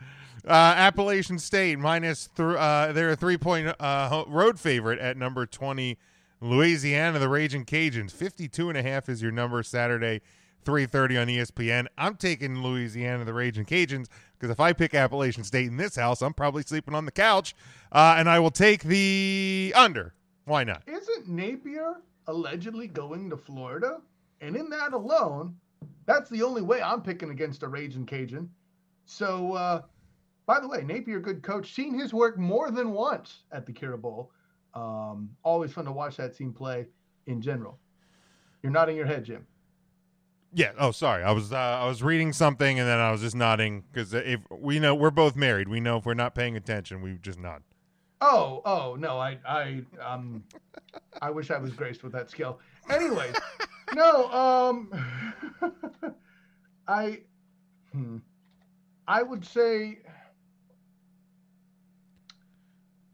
uh, Appalachian State minus th- uh, they're a three point uh, road favorite at number 20. Louisiana, the Raging Cajuns, 52 and a half is your number Saturday, 3:30 on ESPN. I'm taking Louisiana, the Raging Cajuns because if I pick Appalachian State in this house, I'm probably sleeping on the couch, uh, and I will take the under. Why not?
Isn't Napier allegedly going to Florida? And in that alone, that's the only way I'm picking against a Raging Cajun. So, uh, by the way, Napier, good coach, seen his work more than once at the Cure Bowl. Um, always fun to watch that team play in general. You're nodding your head, Jim.
Yeah. Oh, sorry. I was uh, I was reading something and then I was just nodding because if we know we're both married, we know if we're not paying attention, we just nod.
Oh, oh no, I, I, um, I wish I was graced with that skill. Anyways, no, um, I, hmm, I would say,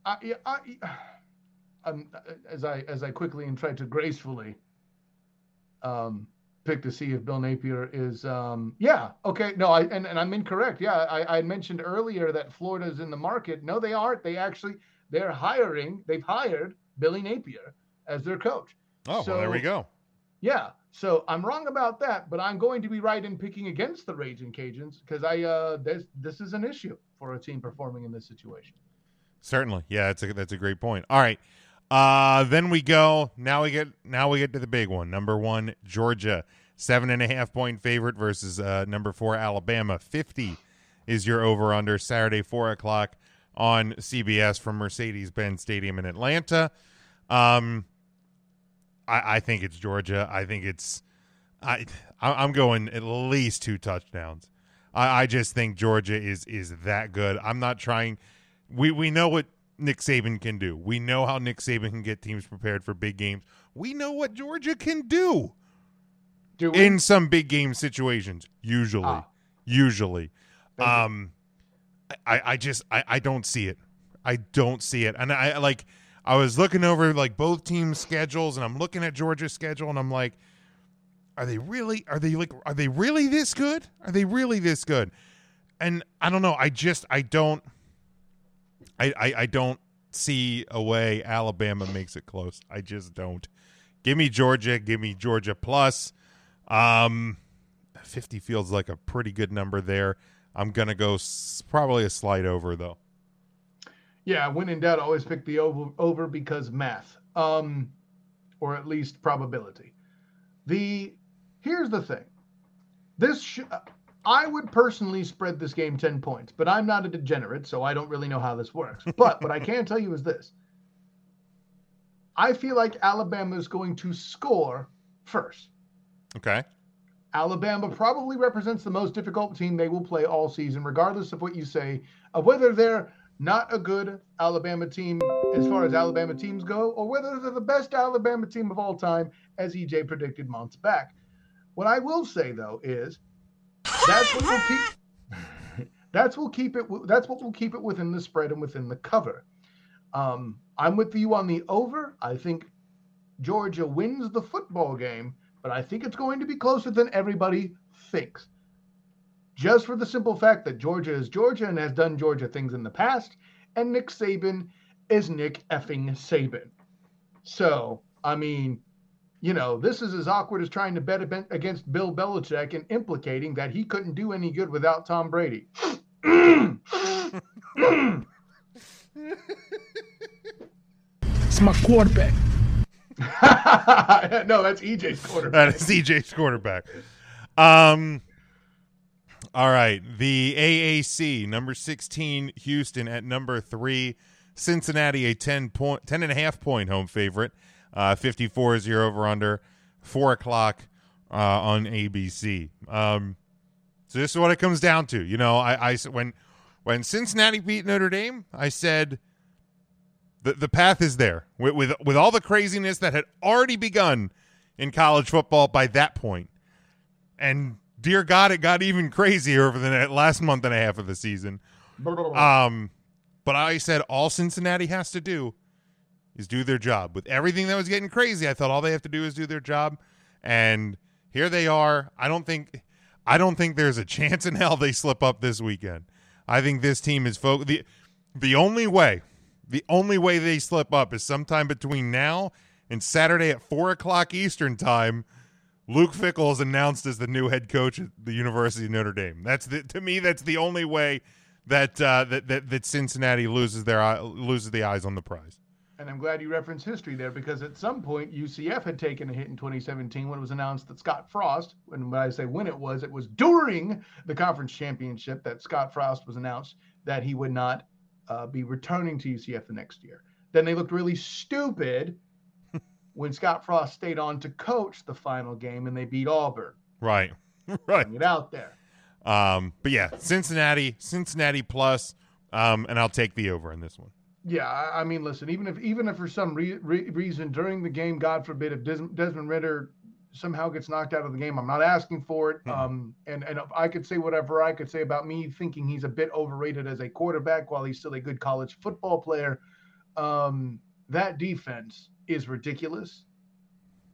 I, I, um, as I as I quickly and try to gracefully, um, pick to see if Bill Napier is um yeah okay no I and, and I'm incorrect yeah I, I mentioned earlier that Florida is in the market no they aren't they actually they're hiring they've hired Billy Napier as their coach.
Oh so, well there we go.
yeah so I'm wrong about that but I'm going to be right in picking against the Raging Cajuns because I uh this this is an issue for a team performing in this situation.
Certainly yeah that's a that's a great point. All right uh, then we go. Now we get. Now we get to the big one. Number one, Georgia, seven and a half point favorite versus uh, number four, Alabama, fifty is your over under Saturday four o'clock on CBS from Mercedes Benz Stadium in Atlanta. Um, I, I think it's Georgia. I think it's I I'm going at least two touchdowns. I, I just think Georgia is is that good. I'm not trying. We we know what Nick Saban can do. We know how Nick Saban can get teams prepared for big games. We know what Georgia can do,
do
in some big game situations. Usually, ah. usually. Um, I I just I I don't see it. I don't see it, and I like. I was looking over like both teams' schedules, and I'm looking at Georgia's schedule, and I'm like, are they really? Are they like? Are they really this good? Are they really this good? And I don't know. I just I don't. I, I, I don't see a way Alabama makes it close. I just don't. Give me Georgia. Give me Georgia plus. Um, fifty feels like a pretty good number there. I'm gonna go s- probably a slight over though.
Yeah, when in doubt, always pick the over, over because math, um, or at least probability. The here's the thing: this sh- I would personally spread this game 10 points, but I'm not a degenerate, so I don't really know how this works. But what I can tell you is this I feel like Alabama is going to score first.
Okay.
Alabama probably represents the most difficult team they will play all season, regardless of what you say, of whether they're not a good Alabama team as far as Alabama teams go, or whether they're the best Alabama team of all time, as EJ predicted months back. What I will say, though, is that's what will keep. That's will keep it. That's what will keep it within the spread and within the cover. Um, I'm with you on the over. I think Georgia wins the football game, but I think it's going to be closer than everybody thinks. Just for the simple fact that Georgia is Georgia and has done Georgia things in the past, and Nick Saban is Nick effing Saban. So, I mean, you know, this is as awkward as trying to bet against Bill Belichick and implicating that he couldn't do any good without Tom Brady. it's
my quarterback.
no, that's EJ's quarterback.
That is EJ's quarterback. Um, all right. The AAC, number 16, Houston at number three. Cincinnati, a 10 point, 10 and a half point home favorite. Uh, 54 is your over under. Four o'clock uh, on ABC. Um, so this is what it comes down to. You know, I, I when when Cincinnati beat Notre Dame, I said the the path is there with, with with all the craziness that had already begun in college football by that point. And dear God, it got even crazier over the last month and a half of the season. Um, but I said all Cincinnati has to do is do their job. With everything that was getting crazy, I thought all they have to do is do their job. And here they are. I don't think I don't think there's a chance in hell they slip up this weekend. I think this team is fo- the the only way the only way they slip up is sometime between now and Saturday at four o'clock Eastern time. Luke Fickell is announced as the new head coach at the University of Notre Dame. That's the, to me that's the only way that uh, that, that that Cincinnati loses their loses the eyes on the prize.
And I'm glad you referenced history there because at some point UCF had taken a hit in 2017 when it was announced that Scott Frost, and when I say when it was, it was during the conference championship that Scott Frost was announced that he would not uh, be returning to UCF the next year. Then they looked really stupid when Scott Frost stayed on to coach the final game and they beat Auburn.
Right, right.
Get out there.
Um, but yeah, Cincinnati, Cincinnati plus, um, and I'll take the over in this one.
Yeah, I mean, listen, even if even if for some re- re- reason during the game, God forbid, if Des- Desmond Ridder somehow gets knocked out of the game, I'm not asking for it. Mm-hmm. Um, and and I could say whatever I could say about me thinking he's a bit overrated as a quarterback while he's still a good college football player. Um, that defense is ridiculous,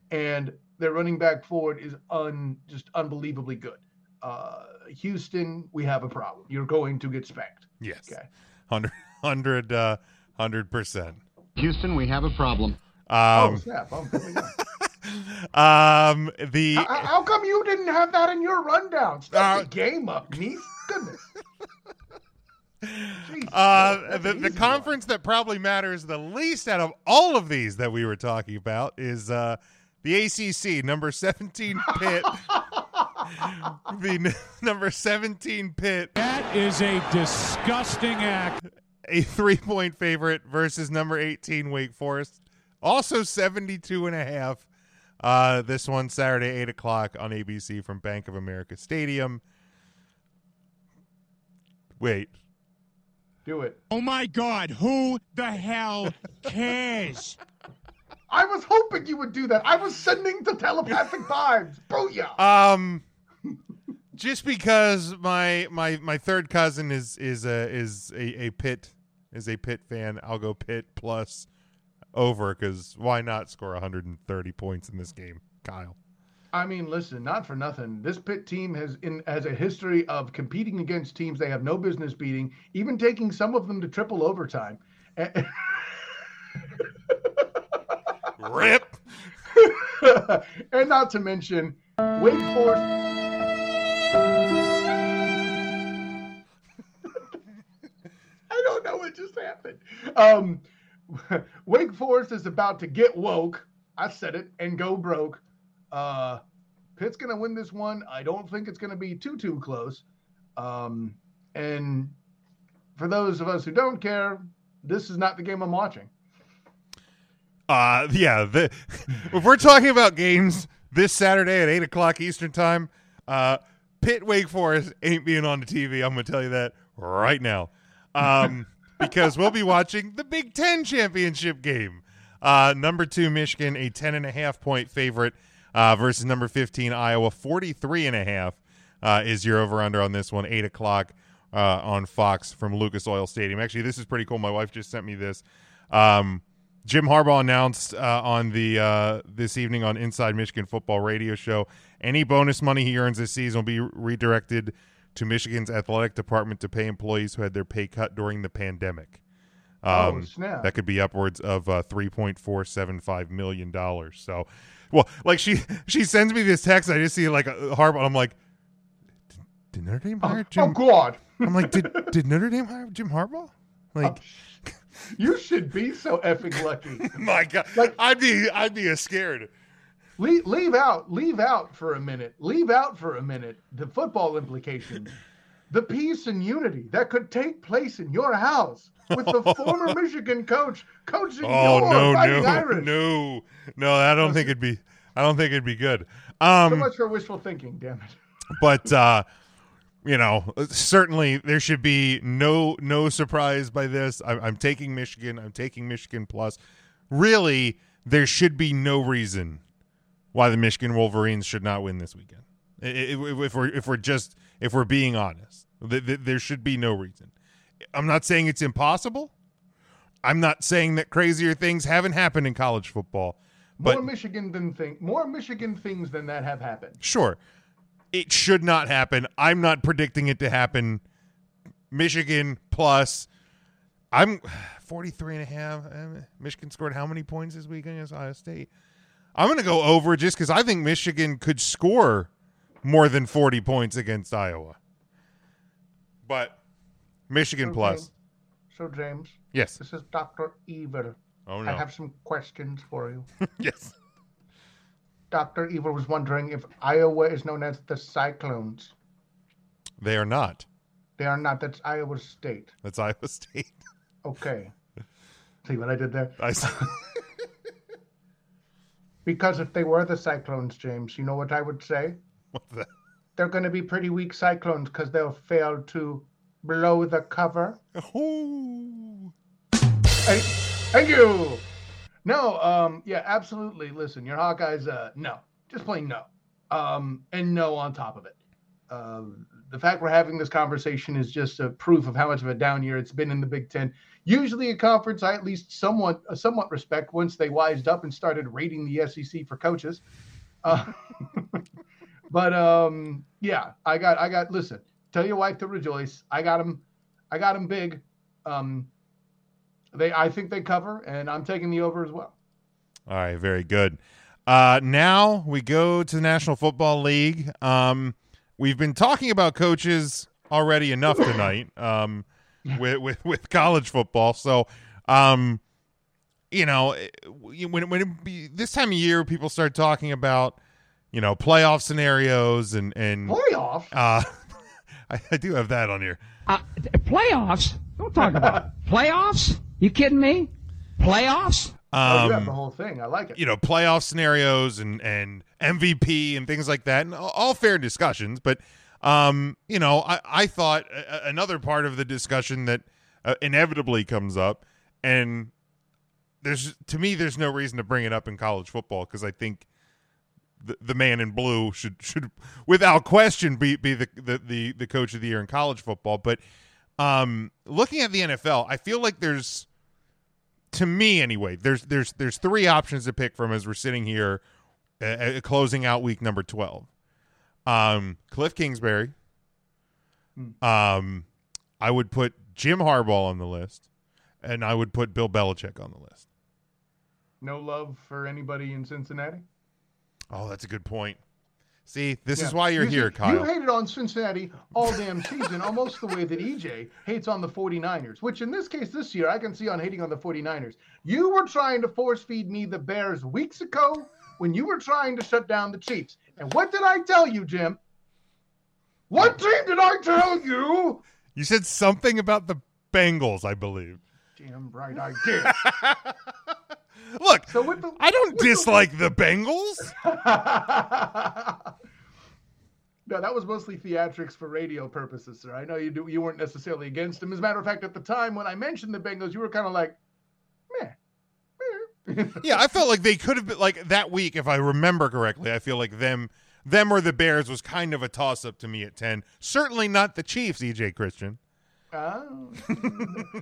and their running back forward is un just unbelievably good. Uh, Houston, we have a problem. You're going to get spanked.
Yes. Okay. Hundred hundred. Uh, Hundred percent.
Houston, we have a problem.
Um,
oh snap! Oh,
um, the
how, how, come you didn't have that in your rundown? Start uh, the game up, Neith. Goodness.
Jeez, uh, the, the conference one. that probably matters the least out of all of these that we were talking about is uh, the ACC, number 17 Pitt the n- number 17 Pitt,
That is a disgusting act.
A three point favorite versus number 18 Wake Forest. Also 72 and a half. Uh, this one Saturday, 8 o'clock on ABC from Bank of America Stadium. Wait.
Do it.
Oh my God, who the hell cares?
I was hoping you would do that. I was sending the telepathic vibes. Booyah!
Um, just because my my my third cousin is is a is a, a Pitt is a Pitt fan, I'll go Pitt plus over because why not score 130 points in this game, Kyle?
I mean, listen, not for nothing. This Pitt team has in has a history of competing against teams they have no business beating, even taking some of them to triple overtime.
Rip.
and not to mention Wake Forest. I don't know what just happened. Um, Wake Forest is about to get woke. I said it and go broke. Uh, Pitt's gonna win this one. I don't think it's gonna be too too close. Um, and for those of us who don't care, this is not the game I'm watching.
Uh, yeah. The, if we're talking about games this Saturday at eight o'clock Eastern time, uh, Pitt Wake Forest ain't being on the TV. I'm gonna tell you that right now, um, because we'll be watching the Big Ten championship game. Uh, number two Michigan, a ten and a half point favorite, uh, versus number fifteen Iowa, 43 and a half uh, is your over under on this one. Eight o'clock uh, on Fox from Lucas Oil Stadium. Actually, this is pretty cool. My wife just sent me this. Um, Jim Harbaugh announced uh, on the uh, this evening on Inside Michigan Football Radio Show any bonus money he earns this season will be redirected to Michigan's athletic department to pay employees who had their pay cut during the pandemic.
Oh,
Um,
snap.
That could be upwards of uh, three point four seven five million dollars. So, well, like she she sends me this text, I just see like a Harbaugh. I'm like, did, Notre Dame hire
Oh,
Jim?
oh God!
I'm like, did did Notre Dame hire Jim Harbaugh? Like,
You should be so effing lucky.
my God, like I'd be I'd be scared.
leave, leave out, leave out for a minute. Leave out for a minute the football implications, the peace and unity that could take place in your house with the former Michigan coach coaching
Oh
your
no,
Fighting
no,
Irish.
no, no! I don't think it'd be. I don't think it'd be good.
So
Um,
much for wishful thinking. Damn it.
but uh, you know, certainly there should be no no surprise by this. I'm, I'm taking Michigan. I'm taking Michigan plus. Really, there should be no reason why the Michigan Wolverines should not win this weekend. If we're if we're just if we're being honest, th- th- there should be no reason. I'm not saying it's impossible. I'm not saying that crazier things haven't happened in college football, but
more Michigan than think more Michigan things than that have happened.
Sure. It should not happen. I'm not predicting it to happen. Michigan plus I'm 43 and a half. Uh, Michigan scored how many points this weekend against Iowa State? I'm going to go over just because I think Michigan could score more than 40 points against Iowa. But Michigan
So,
plus.
James- So James,
Yes.
this is Doctor Evil.
Oh, no.
I have some questions for you.
yes.
Dr. Evil was wondering if Iowa is known as the Cyclones.
They are not.
They are not. That's Iowa State.
That's Iowa State.
Okay. See what I did there?
I.
Because if they were the Cyclones, James, you know what I would say?
What's that?
They're going to be pretty weak Cyclones because they'll fail to blow the cover.
Oh.
Hey, thank you. No, um, yeah, absolutely. Listen, your Hawkeyes, uh, no, just plain no, um, and no on top of it. Uh, the fact we're having this conversation is just a proof of how much of a down year it's been in the Big Ten. Usually, a conference I at least somewhat, uh, somewhat respect once they wised up and started rating the SEC for coaches. Uh, but um, yeah, I got, I got. Listen, tell your wife to rejoice. I got him, I got him big. Um, they, I think they cover, and I'm taking the over as well.
All right, very good. Uh, now we go to the National Football League. Um, we've been talking about coaches already enough tonight um, with, with with college football. So, um, you know, when when it be, this time of year, people start talking about you know, playoff scenarios and and
Playoff?
Uh, I, I do have that on here.
Uh, playoffs? Don't talk about playoffs. You kidding me? Playoffs?
oh, you
Um,
the whole thing. I like it.
you know, playoff scenarios and and MVP and things like that, and all, all fair discussions. But um, you know, I I thought a, a- another part of the discussion that uh, inevitably comes up, and there's to me, there's no reason to bring it up in college football because I think. The, the man in blue should should without question be be the, the the the coach of the year in college football. But um, looking at the NFL, I feel like there's to me anyway there's there's there's three options to pick from as we're sitting here uh, uh, closing out week number 12 um cliff kingsbury. Um i would put jim harbaugh on the list and i would put bill belichick on the list.
No love for anybody in Cincinnati?
oh that's a good point see this
Yeah.
is why you're
You
here kyle
You hated on Cincinnati all damn season, almost the way that EJ hates on the 49ers, which in this case this year I can see on hating on the 49ers. You were trying to force feed me the Bears weeks ago when you were trying to shut down the Chiefs. And what did I tell you, Jim? What team did I tell you?
you said something about the bengals i believe
Damn right I did.
look
So the,
i don't dislike the bengals
No, that was mostly theatrics for radio purposes, sir. I know you do. You weren't necessarily against them. As a matter of fact, at the time when I mentioned the Bengals, you were kind of like, meh.
yeah, I felt like they could have been like that week, if I remember correctly. I feel like them, them or the Bears was kind of a toss up to me at ten. Certainly not the Chiefs, EJ Christian.
Oh.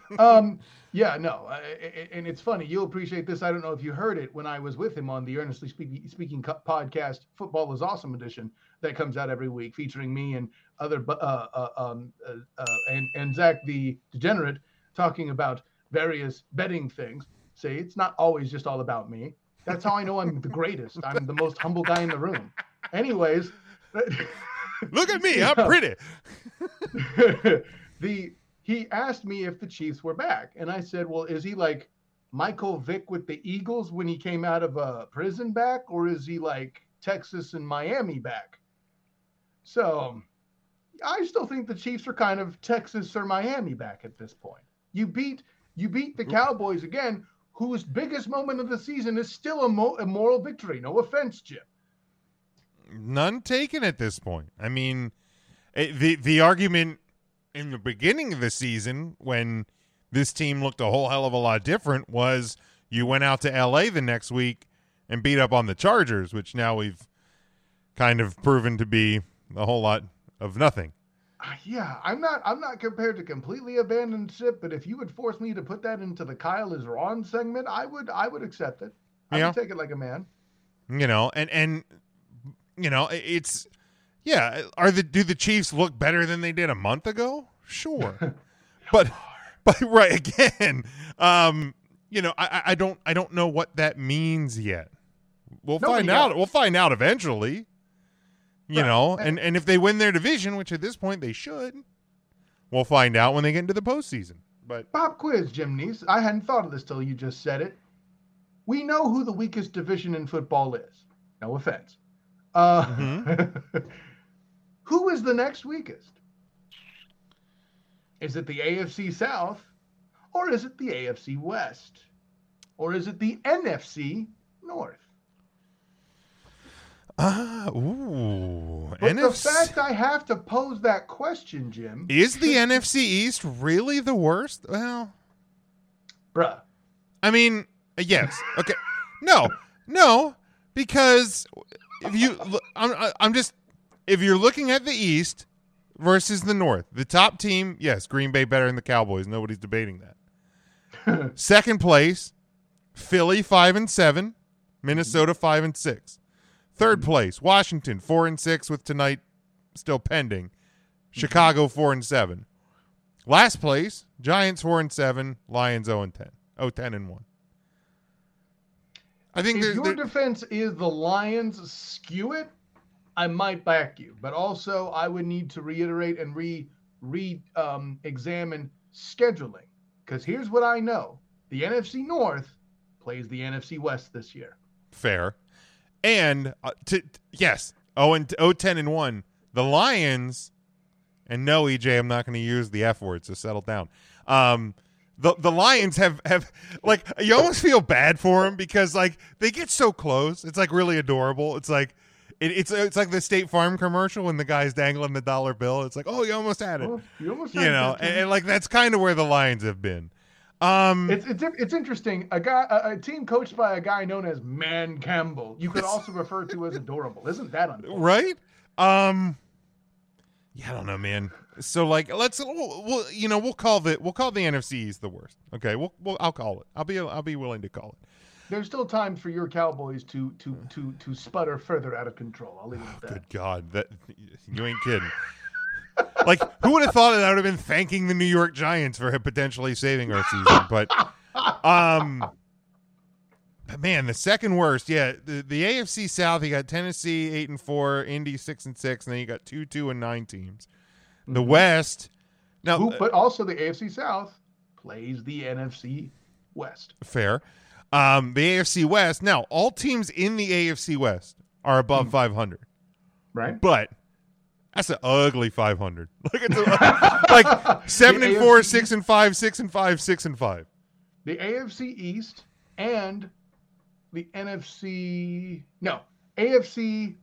um, yeah, no, I- I- and it's funny. You'll appreciate this. I don't know if you heard it when I was with him on the Earnestly Speaking, Speaking podcast, Football is Awesome edition, that comes out every week, featuring me and other, uh, uh, um, uh, uh, and and Zach the Degenerate talking about various betting things. See, it's not always just all about me. That's how I know I'm the greatest. I'm the most humble guy in the room. Anyways,
look at me, I'm pretty.
the he asked me if the Chiefs were back, and I said, "Well, is he like Michael Vick with the Eagles when he came out of uh, prison back, or is he like Texas and Miami back?" So, I still think the Chiefs are kind of Texas or Miami back at this point. You beat you beat the Cowboys again, whose biggest moment of the season is still a, mo- a moral victory. No offense, Jim.
None taken at this point. I mean, eh, the the argument in the beginning of the season when this team looked a whole hell of a lot different was you went out to LA the next week and beat up on the Chargers, which now we've kind of proven to be a whole lot of nothing.
Uh, Yeah, I'm not. I'm not prepared to completely abandon ship, but if you would force me to put that into the Kyle is Ron segment, I would. I would accept it. I
Yeah.
would take it like a man.
You know, and and you know, it's yeah, are the do the Chiefs look better than they did a month ago? Sure. but but right again, um, you know, I I- don't I don't know what that means yet. We'll
Nobody
find out. We'll find out eventually. You
Right.
know, and and if they win their division, which at this point they should, we'll find out when they get into the postseason. But
Pop quiz, Jim Neese. I hadn't thought of this till you just said it. We know who the weakest division in football is. No offense. Uh,
Mm-hmm.
who is the next weakest? Is it the AFC South, or is it the AFC West, or is it the NFC North?
ah, ooh,
But the fact I have to pose that question, Jim,
is the NFC East really the worst? Well,
bruh.
I mean, uh, yes. Okay. No, no, because if you, I'm, I'm just, if you're looking at the East versus the North, the top team, yes, Green Bay better than the Cowboys. Nobody's debating that. Second place, Philly five and seven, Minnesota five and six. Third mm-hmm. place, Washington four and six with tonight still pending. Chicago mm-hmm. four and seven. Last place, Giants four and seven, Lions 0 and 10. 0 10 and 1. I think
if your defense is the Lions skew it, I might back you. But also, I would need to reiterate and re re um, examine scheduling because here's what I know: the NFC North plays the NFC West this year.
fair. And uh, to, yes, oh and oh ten and one. The Lions, and no, EJ, I'm not going to use the F word, so settle down. Um, the the Lions have have like you almost feel bad for them because like they get so close. It's like really adorable. It's like it, it's it's like the State Farm commercial when the guy's dangling the dollar bill. It's like oh you almost had it.
Oh, you almost
you know, and, and, like that's kind of where the Lions have been. Um,
It's, it's it's interesting. A guy, a, a team coached by a guy known as Man Campbell. You could also refer to as adorable. Isn't that unfortunate?
right? Um, yeah, I don't know, man. So like, let's we'll, we'll you know we'll call the we'll call the NFCs the worst. Okay, we'll, we'll I'll call it. I'll be I'll be willing to call it.
There's still time for your Cowboys to to to to sputter further out of control. I'll leave it at that.
Good God, that you ain't kidding. like, who would have thought that I would have been thanking the New York Giants for potentially saving our season? But, um, man, the second worst, yeah, the, the AFC South. You got Tennessee eight and four, Indy six and six, and then you got two two and nine teams. The West, now
Who, but also the AFC South plays the NFC West.
fair. Um, the AFC West. Now, all teams in the AFC West are above five hundred.
Right.
But that's an ugly 500. Look at the like seven and four,
AFC
six and five, six and five, six and five.
The AFC East and the NFC no AFC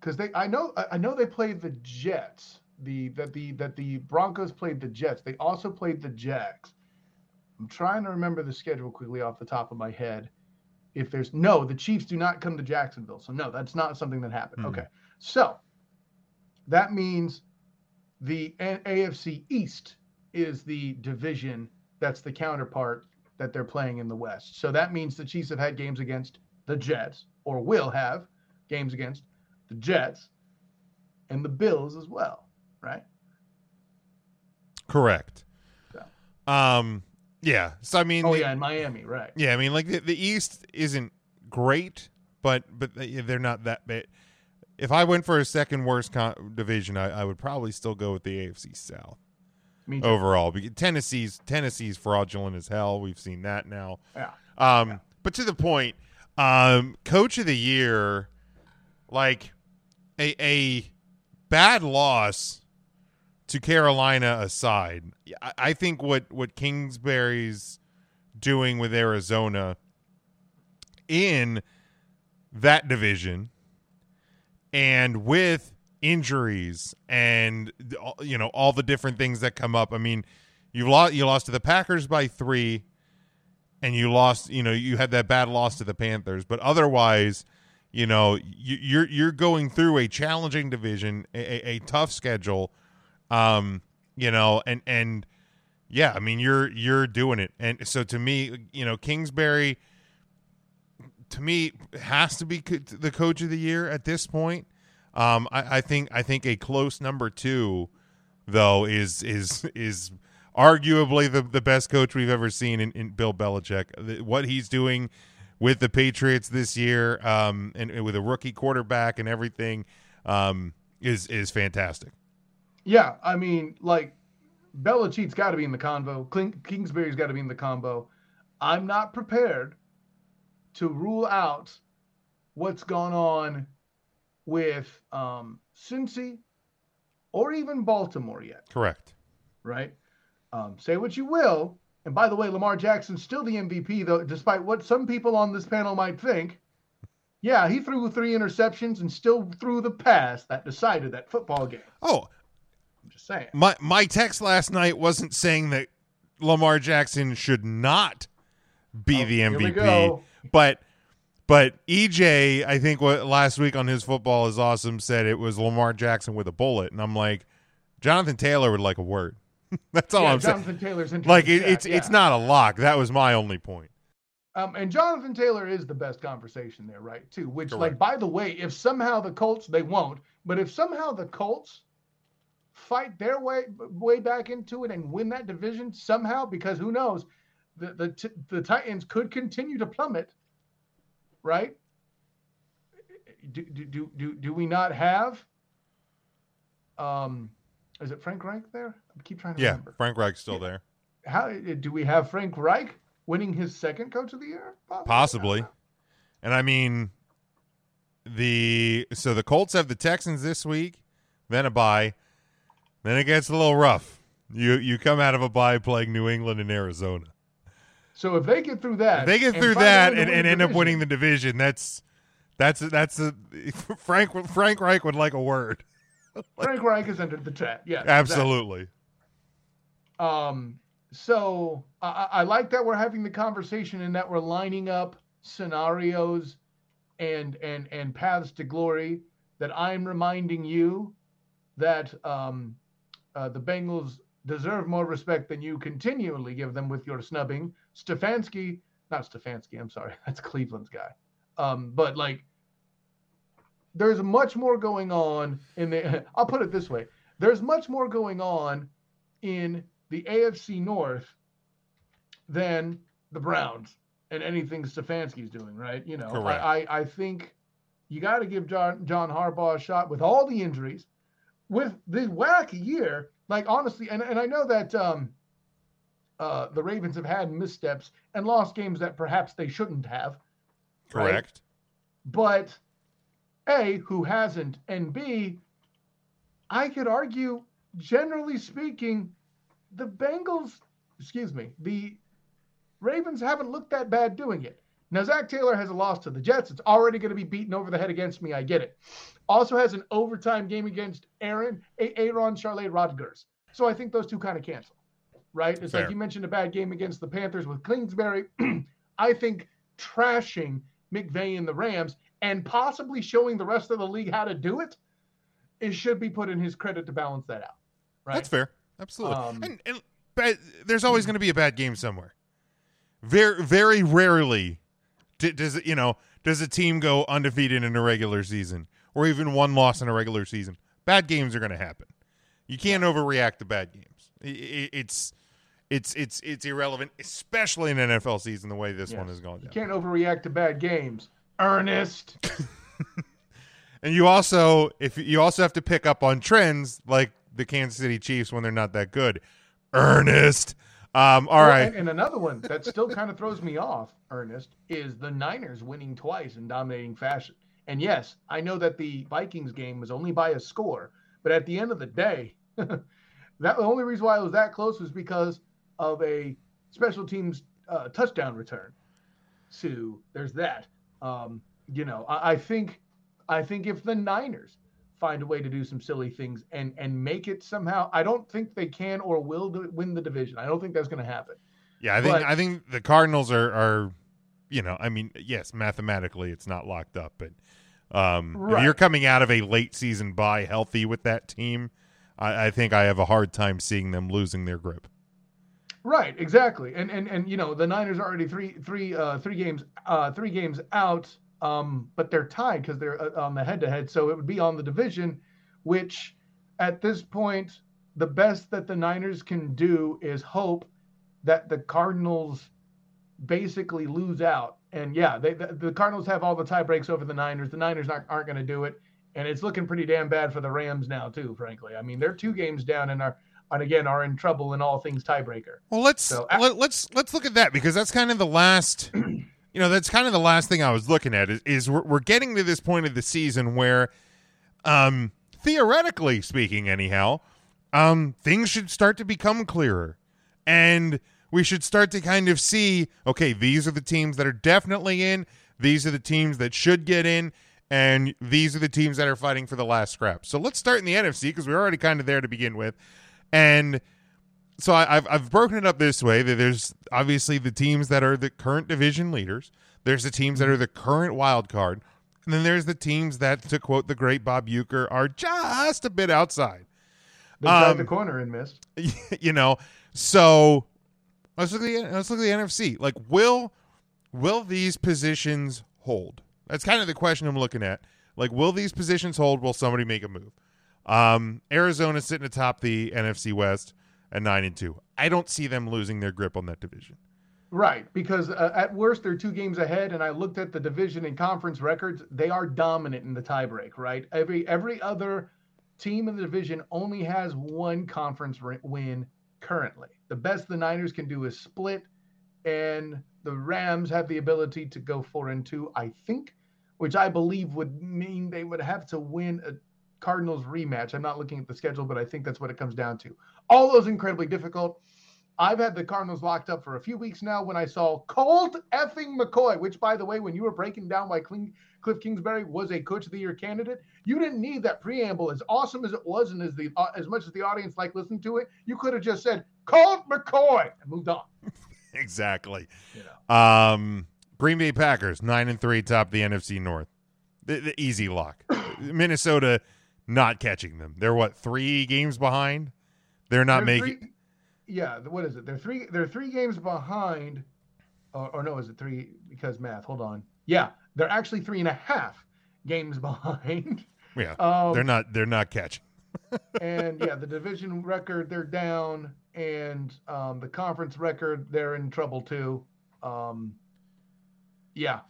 because they I know I- I know they played the Jets the that the that the Broncos played the Jets they also played the Jags. I'm trying to remember the schedule quickly off the top of my head. If there's no, the Chiefs do not come to Jacksonville, so no, that's not something that happened. Okay, so that means the AFC East is the division that's the counterpart that they're playing in the West. So that means the Chiefs have had games against the Jets, or will have games against the Jets and the Bills as well, right?
Correct. Um, yeah. So I mean,
Oh
the-
yeah, in Miami, right?
yeah. I mean, like the, the East isn't great, but but they- they're not that bad. If I went for a second worst con- division, I, I would probably still go with the AFC South overall. Because Tennessee's Tennessee's fraudulent as hell. We've seen that now.
Yeah.
Um, but to the point, um, coach of the year, like a a bad loss to Carolina aside, I, I think what what Kingsbury's doing with Arizona in that division and with injuries and you know all the different things that come up. I mean, you lost you lost to the Packers by 3 and you lost, you know, you had that bad loss to the Panthers, but otherwise, you know, you, you're you're going through a challenging division, a, a, a tough schedule, um, you know, and and yeah, I mean, you're you're doing it, and so to me, you know, Kingsbury, to me, has to be co- the coach of the year at this point. Um, I, I think I think a close number two, though, is is is arguably the, the best coach we've ever seen in, in Bill Belichick. What he's doing with the Patriots this year, um, and, and with a rookie quarterback and everything, um, is is fantastic.
Yeah, I mean, like Belichick's got to be in the convo. King, Kingsbury's got to be in the combo. I'm not prepared to rule out what's gone on with um, Cincy or even Baltimore yet,
Correct.
right? Um, say what you will. And by the way, Lamar Jackson's still the MVP, though, despite what some people on this panel might think. Yeah, he threw three interceptions and still threw the pass that decided that football game.
Oh,
I'm just saying.
my my text last night wasn't saying that Lamar Jackson should not be
Oh,
the MVP, but but EJ, I think what last week on his football is awesome said it was Lamar Jackson with a bullet, and I'm like, Jonathan Taylor would like a word. That's all
Yeah,
I'm
Jonathan
saying.
Taylor's
Like it, it's it's not a lock. That was my only point.
Um, and Jonathan Taylor is the best conversation there, right? Too. Which, like, by the way, if somehow the Colts, they won't, but if somehow the Colts fight their way way back into it and win that division somehow, because who knows, the the the Titans could continue to plummet, right? Do do do do, do we not have? Um, is it Frank Reich there? I keep trying to
Yeah,
remember.
Frank Reich's still there,
How do we have Frank Reich winning his second Coach of the Year? Possibly?
possibly. And I mean, the so the Colts have the Texans this week, then a bye, then it gets a little rough. You you come out of a bye playing New England and Arizona.
So if they get through that,
If they get through that and, and end up winning the division, that's that's that's a Frank Frank Reich would like a word.
Frank Reich has entered the chat. Yeah,
Absolutely.
Um, so I, I I like that we're having the conversation and that we're lining up scenarios and and and paths to glory. That I'm reminding you that um, uh, the Bengals deserve more respect than you continually give them with your snubbing. Stefanski, not Stefanski. I'm sorry, that's Cleveland's guy. Um, but like, there's much more going on in the. I'll put it this way: there's much more going on in the AFC North than the Browns and anything Stefanski's doing, right? You know. I, I, I think you got to give John, John Harbaugh a shot with all the injuries, with the wacky year. Like, honestly, and, and I know that um, uh, the Ravens have had missteps and lost games that perhaps they shouldn't have. right?
Correct.
But A, who hasn't? And B, I could argue, generally speaking, the Bengals, excuse me, the Ravens haven't looked that bad doing it. Now, Zac Taylor has a loss to the Jets. It's already going to be beaten over the head against me. I get it. Also has an overtime game against Aaron, A- Aaron Charlotte Rodgers. So I think those two kind of cancel, right? It's
Fair.
like you mentioned a bad game against the Panthers with Kingsbury. I think trashing McVay and the Rams and possibly showing the rest of the league how to do it, it should be put in his credit to balance that out. Right?
That's fair. Absolutely.
Um,
and and bad, there's always going to be a bad game somewhere. Very very rarely d- does it, you know does a team go undefeated in a regular season or even one loss in a regular season. Bad games are going to happen. You can't overreact to bad games. I- I- It's it's it's it's irrelevant, especially in an NFL season the way this one
Yes.
is going
You can't overreact to bad games. Ernest.
And you also if you also have to pick up on trends like the Kansas City Chiefs when they're not that good. Ernest. Um, all
Well,
right.
And, and another one that still kind of throws me off, Ernest, is the Niners winning twice in dominating fashion. And yes, I know that the Vikings game was only by a score, but at the end of the day, that the only reason why it was that close was because of a special teams uh, touchdown return. So there's that. Um, you know, I, I think, I think if the Niners find a way to do some silly things and and make it somehow, I don't think they can or will do, win the division. I don't think that's going to happen.
Yeah, I think
But-
I think the Cardinals are are you know, I mean, yes, mathematically it's not locked up, but um if you're coming out of a late season bye healthy with that team, I, I think I have a hard time seeing them losing their grip.
Right, exactly. And and and you know, the Niners are already three three uh three games uh three games out um but they're tied cuz they're uh, on the head to head so it would be on the division which at this point the best that the Niners can do is hope that the Cardinals basically lose out. And yeah, they, the, the Cardinals have all the tie breaks over the Niners. The Niners aren't, aren't going to do it. And it's looking pretty damn bad for the Rams now, too, frankly. I mean, they're two games down and are, and again, are in trouble in all things tiebreaker.
Well, let's
So,
let, let's let's look at that because that's kind of the last, you know, that's kind of the last thing I was looking at is, is we're, we're getting to this point of the season where, um, theoretically speaking, anyhow, um, things should start to become clearer, and we should start to kind of see, okay, these are the teams that are definitely in, these are the teams that should get in, and these are the teams that are fighting for the last scrap. So let's start in the NFC because we're already kind of there to begin with, and so I, I've I've broken it up this way. That there's obviously the teams that are the current division leaders. There's the teams that are the current wild card, and then there's the teams that, to quote the great Bob Uecker, are just a bit outside.
Tried
Um,
the corner and missed.
you know, so let's look at the let's look at the NFC. Like, will will these positions hold? That's kind of the question I'm looking at. Like, will these positions hold? Will somebody make a move? Um, Arizona's sitting atop the NFC West at nine and two. I don't see them losing their grip on that division.
Right, because uh, at worst they're two games ahead, and I looked at the division and conference records. They are dominant in the tiebreak. Right, every every other team in the division only has one conference win currently. The best the Niners can do is split, and the Rams have the ability to go four and two, I think, which I believe would mean they would have to win a Cardinals rematch. I'm not looking at the schedule, but I think that's what it comes down to. All those incredibly difficult. I've had the Cardinals locked up for a few weeks now when I saw Colt effing McCoy, which, by the way, when you were breaking down why Cliff Kingsbury was a Coach of the Year candidate, you didn't need that preamble. As awesome as it was, and as the uh, as much as the audience liked listening to it, you could have just said Colt McCoy and moved on.
exactly. You know. Um, Green Bay Packers nine and three, top the NFC North. The, the easy lock. Minnesota not catching them. They're what three games behind. They're not They're making.
Three, yeah, what is it? They're three. They're three games behind, or, or no, is it three? Because math. Hold on. Yeah, they're actually three and a half games behind.
Yeah, um, they're not. They're not catching.
and yeah, the division record they're down, and um, the conference record they're in trouble too. Um, yeah,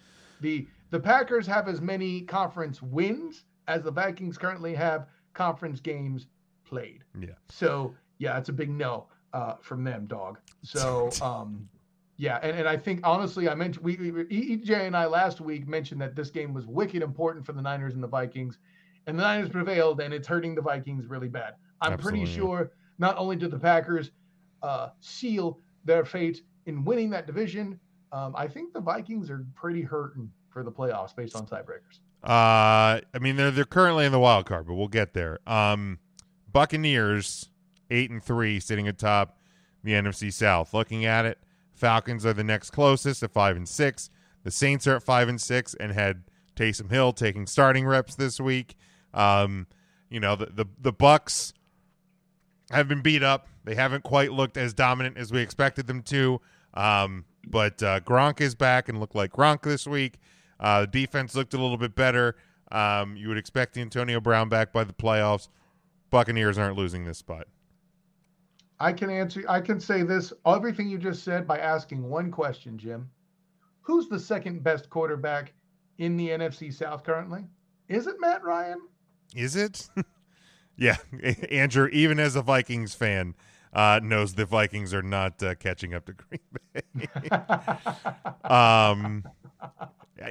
the the Packers have as many conference wins as the Vikings currently have conference games played.
Yeah.
So yeah, it's a big no uh, from them, dog. So um, yeah, and, and I think honestly, I mentioned we, we EJ and I last week mentioned that this game was wicked important for the Niners and the Vikings, and the Niners prevailed, and it's hurting the Vikings really bad. I'm Absolutely. pretty sure not only did the Packers uh, seal their fate in winning that division, um, I think the Vikings are pretty hurting for the playoffs based on tiebreakers.
Uh, I mean they're they're currently in the wild card, but we'll get there. Um, Buccaneers eight and three, sitting atop the NFC South. Looking at it, Falcons are the next closest at five and six. The Saints are at five and six and had Taysom Hill taking starting reps this week. Um, you know the the the Bucks have been beat up. They haven't quite looked as dominant as we expected them to. Um, but uh, Gronk is back and looked like Gronk this week. Uh, the defense looked a little bit better. Um, you would expect Antonio Brown back by the playoffs. Buccaneers aren't losing this spot.
I can answer. I can say this everything you just said by asking one question, Jim. Who's the second best quarterback in the NFC South currently? Is it Matt Ryan?
Is it? yeah, Andrew. Even as a Vikings fan, uh, knows the Vikings are not uh, catching up to Green Bay. um,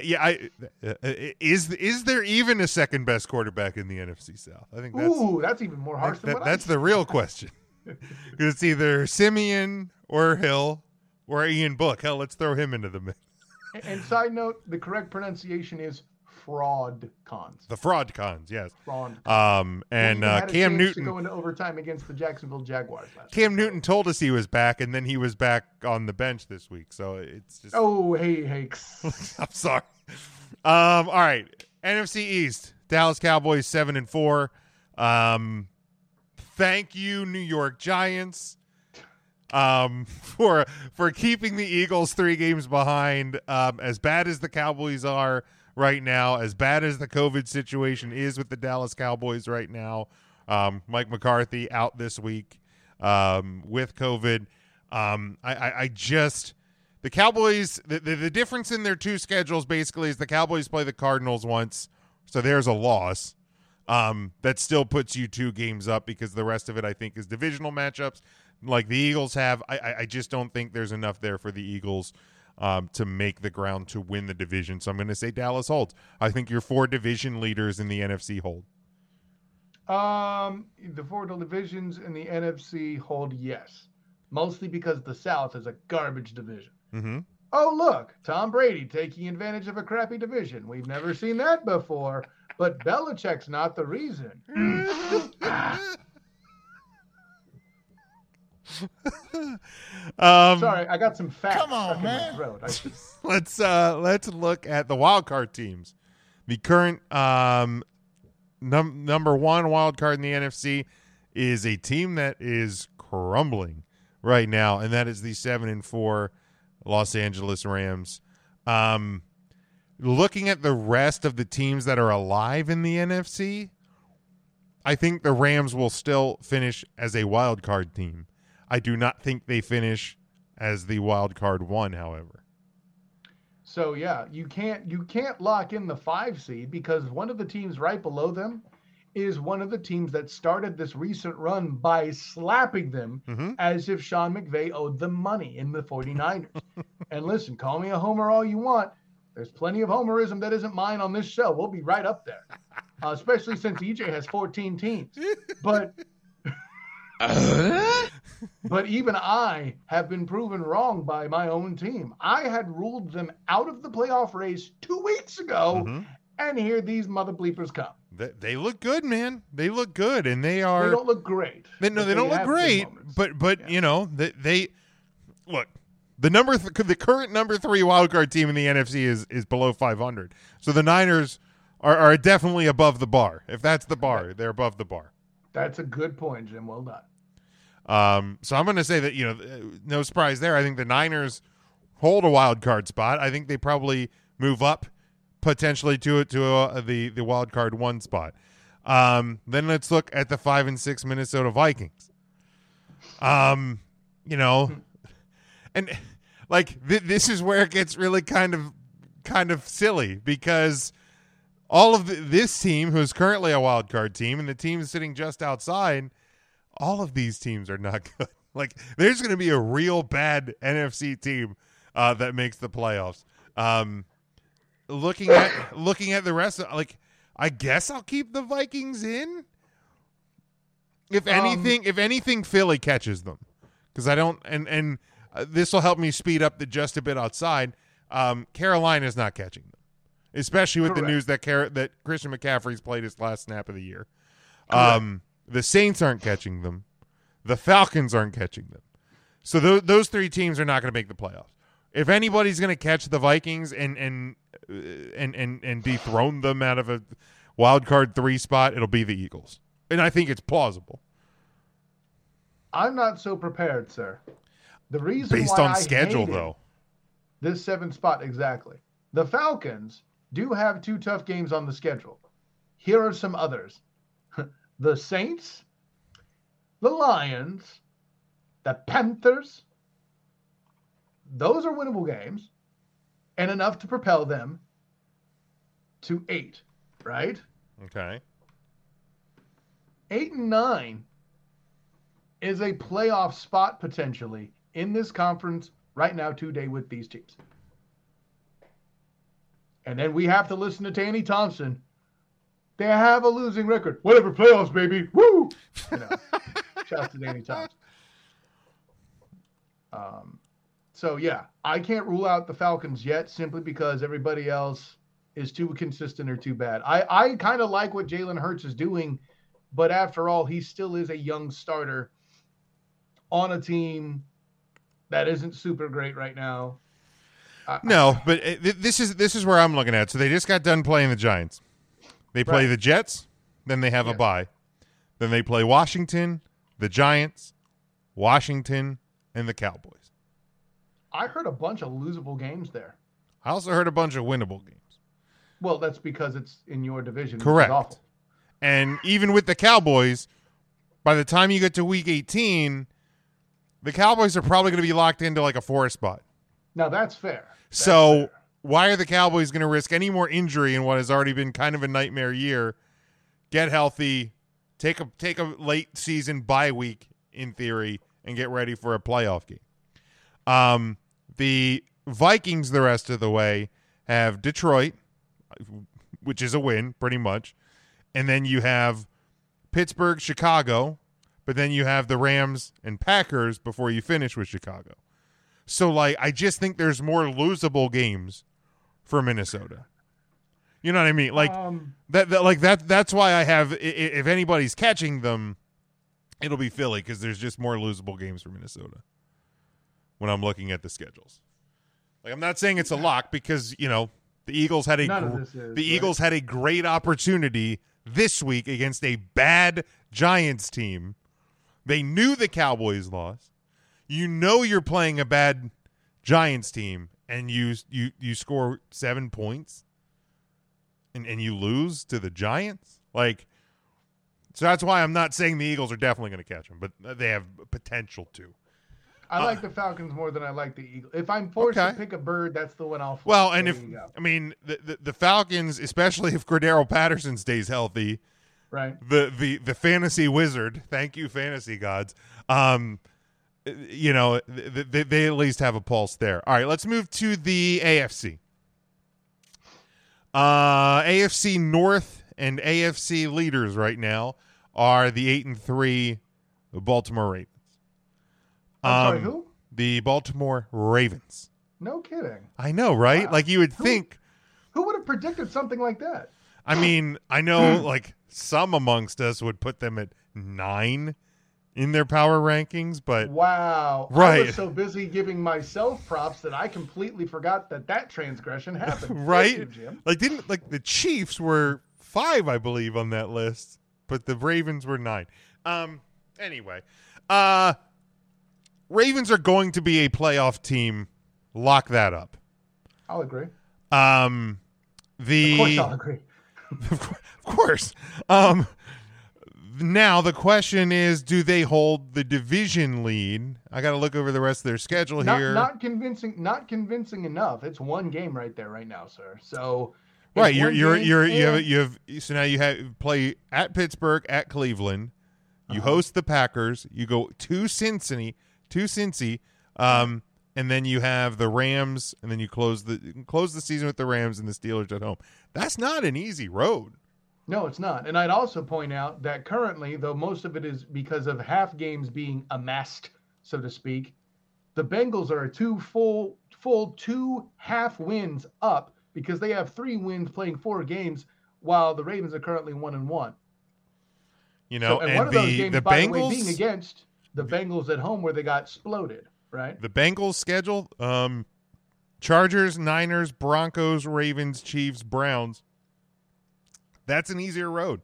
yeah, I, uh, is is there even a second best quarterback in the NFC South? I think that's
Ooh, that's even more harsh. That,
that, that's the real question. it's either Siemian or Hill or Ian Book. Hell, let's throw him into the mix.
and side note, the correct pronunciation is fraud cons.
The fraud cons, yes. Fraud. Cons. Um, and uh, Cam Newton going
to go into overtime against the Jacksonville Jaguars.
Cam week. Newton told us he was back, and then he was back on the bench this week. So it's just.
Oh, hey, hey.
I'm sorry. Um, all right, NFC East, Dallas Cowboys seven and four. Um, thank you, New York Giants. Um, for for keeping the Eagles three games behind. Um, as bad as the Cowboys are, right now, as bad as the COVID situation is with the Dallas Cowboys right now. Um, Mike McCarthy out this week um, with COVID. Um, I, I, I, just the Cowboys. The, the, the difference in their two schedules basically is the Cowboys play the Cardinals once, so there's a loss. Um, that still puts you two games up because the rest of it I think is divisional matchups like the Eagles have. I, I just don't think there's enough there for the Eagles um, to make the ground to win the division. So I'm going to say Dallas holds. I think your four division leaders in the NFC hold.
Um, the four divisions in the NFC hold yes, mostly because the South is a garbage division.
Mm-hmm.
Oh look, Tom Brady taking advantage of a crappy division. We've never seen that before. But Belichick's not the reason. um, Sorry, I got some facts.
Come on, man. Just... let's uh, let's look at the wild card teams. The current um, num- number one wild card in the NFC is a team that is crumbling right now, and that is the seven and four Los Angeles Rams. Um, looking at the rest of the teams that are alive in the NFC, I think the Rams will still finish as a wild card team. I do not think they finish as the wild card one, however.
So yeah, you can't you can't lock in the five seed because one of the teams right below them is one of the teams that started this recent run by slapping them mm-hmm. as if Sean McVay owed them money in the 49ers. and listen, call me a homer all you want. There's plenty of homerism that isn't mine on this show. We'll be right up there, uh, especially since EJ has 14 teams. But but even I have been proven wrong by my own team. I had ruled them out of the playoff race two weeks ago,
Mhm.
and here these mother bleepers come.
They, they look good, man. They look good, and they are.
They don't look great.
They, no,
but
they don't look great, but but you know they, they look the number th- the current number three wildcard team in the NFC is is below 500. So the Niners are, are definitely above the bar. If that's the bar, they're above the bar.
That's a good point, Jim. Well done.
Um, so I'm going to say that you know, uh, no surprise there. I think the Niners hold a wild card spot. I think they probably move up potentially to it to uh, the the wild card one spot. Um, then let's look at the five and six Minnesota Vikings. Um, you know, and like th- this is where it gets really kind of kind of silly because all of the, this team, who's currently a wild card team, and the team is sitting just outside, all of these teams are not good. Like, there's going to be a real bad NFC team uh, that makes the playoffs. Um, looking at looking at the rest, of, like, I guess I'll keep the Vikings in. If
Um,
anything, if anything, Philly catches them because I don't, and and uh, this will help me speed up the just a bit outside. Um, is not catching them, especially with the news that Car- that Christian McCaffrey's played his last snap of the year. Um, the Saints aren't catching them. The Falcons aren't catching them. So th- those three teams are not going to make the playoffs. If anybody's going to catch the Vikings and and uh, and and and dethrone them out of a wild card three spot, it'll be the Eagles, and I think it's plausible
I'm not so prepared, sir. The reason
based on
I
schedule, though.
This seventh spot exactly. The Falcons do have two tough games on the schedule. Here are some others: the Saints, the Lions, the Panthers. Those are winnable games, and enough to propel them to eight. Right?
Okay.
eight and nine is a playoff spot potentially in this conference right now today with these teams. And then we have to listen to Tanny Thompson. They have a losing record. Whatever playoffs, baby. Woo! You know, shout to Danny Thompson. Um, so yeah, I can't rule out the Falcons yet simply because everybody else is too consistent or too bad. I, I kind of like what Jalen Hurts is doing, but after all, he still is a young starter on a team that isn't super great right now. I-
No, but uh, th- this is this is where I'm looking at. So they just got done playing the Giants. They play
Right.
the Jets, then they have a bye. Then they play Washington, the Giants, Washington, and the Cowboys.
I heard a bunch of losable games there.
I also heard a bunch of winnable games.
Well, that's because it's in your division.
Correct. And even with the Cowboys, by the time you get to week 18, the Cowboys are probably going to be locked into like a four spot.
Now that's fair. That's
so
fair.
why are the Cowboys going to risk any more injury in what has already been kind of a nightmare year? Get healthy, take a take a late season bye week in theory, and get ready for a playoff game. Um, the Vikings the rest of the way have Detroit, which is a win pretty much, and then you have Pittsburgh, Chicago, but then you have the Rams and Packers before you finish with Chicago. So like I just think there's more losable games for Minnesota. You know what I mean? Like
Um,
that, that like that that's why I have if anybody's catching them it'll be Philly cuz there's just more losable games for Minnesota when I'm looking at the schedules. Like I'm not saying it's a lock because, you know, the Eagles had a gr-
is,
the
right?
Eagles had a great opportunity this week against a bad Giants team. They knew the Cowboys lost. You know you're playing a bad Giants team and you you you score 7 points and and you lose to the Giants? Like so that's why I'm not saying the Eagles are definitely going to catch them, but they have potential to.
I like the Falcons more than I like the Eagles. If I'm forced
Uh, Okay.
to pick a bird, that's the one I'll. fly.
Well, and
There
if. I mean the, the the Falcons, especially if Cordarrelle Patterson stays healthy,
right,
the the the fantasy wizard, thank you fantasy gods. Um you know, they, they, at least have a pulse there. All right, let's move to the AFC. Uh, AFC North and AFC leaders right now are the eight and three Baltimore Ravens.
I'm sorry,
Um,
who?
The Baltimore Ravens.
No kidding.
I know, right?
Wow.
Like you would think.
Who would have predicted something like that?
I mean, I know like some amongst us would put them at nine in their power rankings, but
Wow. I
Right.
was so busy giving myself props that I completely forgot that that transgression happened.
Right?
you, Jim.
Like didn't like the Chiefs were five, I believe, on that list, but the Ravens were nine. Um. Anyway, uh, Ravens are going to be a playoff team. Lock that up.
I'll agree.
Um, the
Of course, I'll agree.
of course. Um, now the question is, do they hold the division lead? I got to look over the rest of their schedule
Not,
here.
not convincing. Not convincing enough. It's one game right there, right now, sir. So.
right, you're you're you're you have you have so now you have play at Pittsburgh at Cleveland. You
Uh-huh.
host the Packers. You go to Cincinnati, to Cincy, um, and then you have the Rams, and then you close the close the season with the Rams and the Steelers at home. That's not an easy road.
No, it's not. And I'd also point out that currently, though most of it is because of half games being amassed, so to speak, the Bengals are two full full two half wins up because they have three wins playing four games, while the Ravens are currently one and one.
You know,
So- and,
and,
one of those games,
the
by
Bengals
the way, being against the Bengals at home where they got exploded, right?
The Bengals schedule: um, Chargers, Niners, Broncos, Ravens, Chiefs, Browns. That's an easier road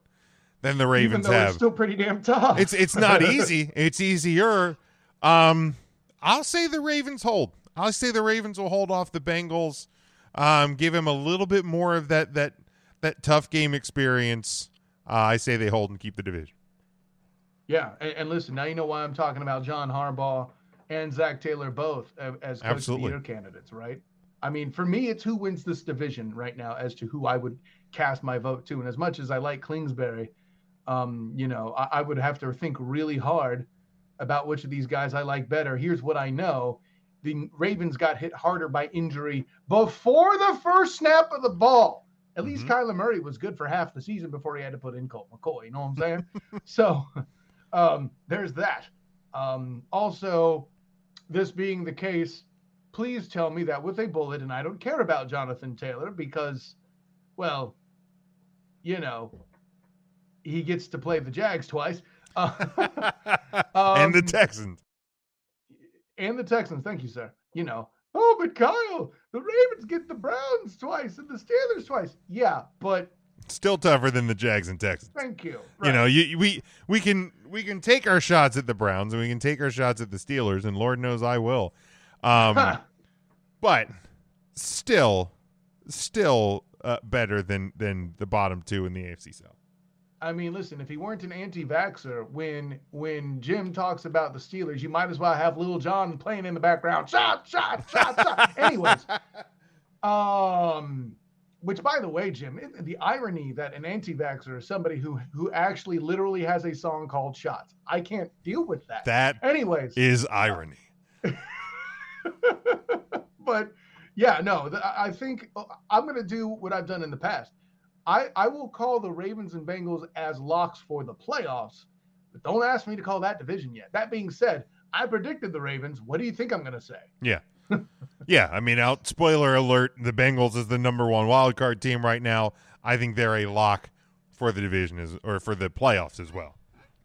than the
Even
Ravens
though
have.
it's still pretty damn tough.
It's it's not easy. It's easier. Um, I'll say the Ravens hold. I'll say the Ravens will hold off the Bengals. Um, give him a little bit more of that that that tough game experience. Uh, I say they hold and keep the division.
Yeah, and, and listen, now you know why I'm talking about John Harbaugh and Zac Taylor both as coach of the
Absolutely.
year candidates, right? I mean, for me, it's who wins this division right now as to who I would cast my vote to. And as much as I like Kingsbury, um, you know, I, I would have to think really hard about which of these guys I like better. Here's what I know: the Ravens got hit harder by injury before the first snap of the ball. At least Kyler Murray was good for half the season before he had to put in Colt McCoy. You know what I'm saying? so um, there's that. Um, also, this being the case, please tell me that with a bullet, and I don't care about Jonathan Taylor because, well, you know, he gets to play the Jags twice. Uh,
and the
um,
Texans.
and the Texans. Thank you, sir. You know, oh, but Kyle, the Ravens get the Browns twice and the Steelers twice. Yeah, but
Still tougher than the Jags and Texans.
thank you.
You know, you, we we can we can take our shots at the Browns and we can take our shots at the Steelers, and Lord knows I will. Um, but still, still uh, better than than the bottom two in the AFC South.
I mean, listen, if he weren't an anti-vaxxer, when when Jim talks about the Steelers, you might as well have Lil Jon playing in the background. Shot, shot, shot, shot. Anyways, um, which by the way, Jim, it- the irony that an anti-vaxxer is somebody who who actually literally has a song called Shots. I can't deal with that.
That
Anyways,
is irony.
but yeah, no, th- I I think uh, I'm going to do what I've done in the past. I, I will call the Ravens and Bengals as locks for the playoffs, but don't ask me to call that division yet. That being said, I predicted the Ravens. What do you think I'm going to say?
Yeah. yeah, I mean, out spoiler alert, the Bengals is the number one wild card team right now. I think they're a lock for the division as or for the playoffs as well.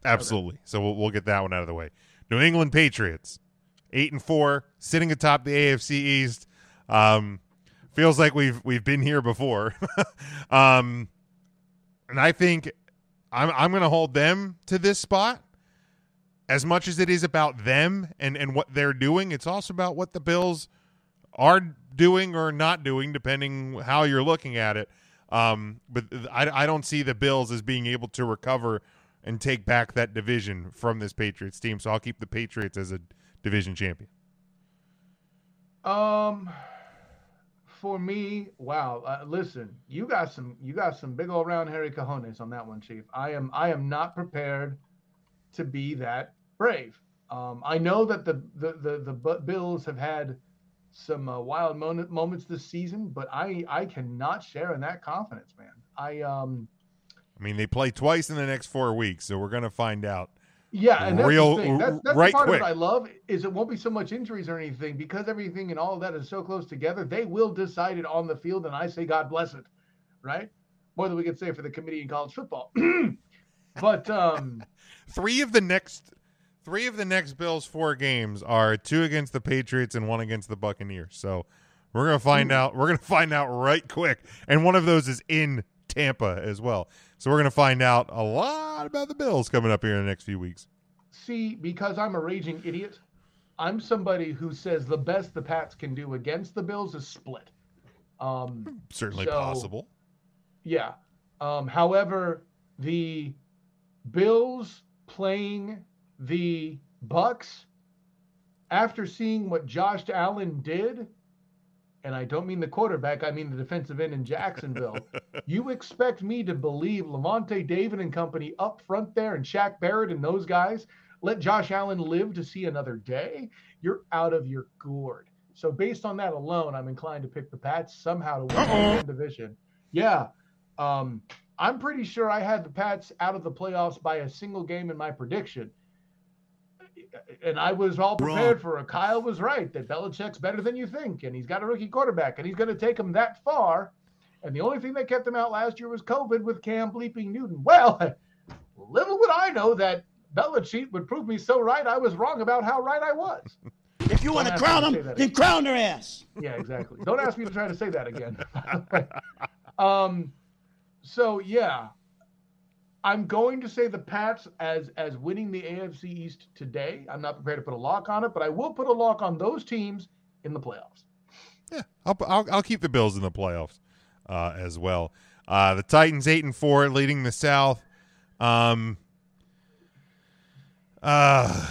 Absolutely. So we'll, we'll get that one out of the way. New England Patriots, eight and four, sitting atop the AFC East. Um, feels like we've we've been here before. um, and I think I'm I'm going to hold them to this spot as much as it is about them and, and what they're doing, it's also about what the Bills are doing or not doing, depending how you're looking at it. Um, but I, I don't see the Bills as being able to recover and take back that division from this Patriots team. So I'll keep the Patriots as a division champion.
Um, for me, wow. Uh, listen, you got some you got some big old round hairy cojones on that one, Chief. I am I am not prepared to be that brave. Um, I know that the the the, the Bills have had some uh, wild moment, moments this season, but I I cannot share in that confidence, man. I um
I mean, they play twice in the next four weeks, so we're going to find out.
Yeah, and that's
real
the thing. That's, that's
right
the part
quick.
of it I love is it won't be so much injuries or anything because everything and all of that is so close together. They will decide it on the field, and I say God bless it, right? More than we could say for the committee in college football. but um,
three of the next three of the next Bills four games are two against the Patriots and one against the Buccaneers. So we're gonna find
Ooh.
out. We're gonna find out right quick, and one of those is in Tampa as well. So we're gonna find out a lot about the Bills coming up here in the next few weeks.
see, because I'm a raging idiot, I'm somebody who says the best the Pats can do against the Bills is split. Um,
Certainly
So-
possible.
Yeah. Um, however, the Bills playing the Bucks after seeing what Josh Allen did, and I don't mean the quarterback, I mean the defensive end in Jacksonville. you expect me to believe Lavonte David and company up front there and Shaq Barrett and those guys let Josh Allen live to see another day? You're out of your gourd. So based on that alone, I'm inclined to pick the Pats somehow to win the division. Yeah. Um, I'm pretty sure I had the Pats out of the playoffs by a single game in my prediction. And I was all prepared for it. Kyle was right that Belichick's better than you think, and he's got a rookie quarterback, and he's going to take him that far. And the only thing that kept him out last year was COVID with Cam bleeping Newton. Well, little would I know that Belichick would prove me so right. I was wrong about how right I was.
If you want to crown
ask me to say
them, then
again.
crown their ass.
Yeah, exactly. Don't ask me to try to say that again. um, so yeah, I'm going to say the Pats as as winning the AFC East today. I'm not prepared to put a lock on it, but I will put a lock on those teams in the playoffs.
Yeah, I'll, I'll, I'll keep the Bills in the playoffs uh, as well. Uh, the Titans eight and four, leading the South. Um, uh,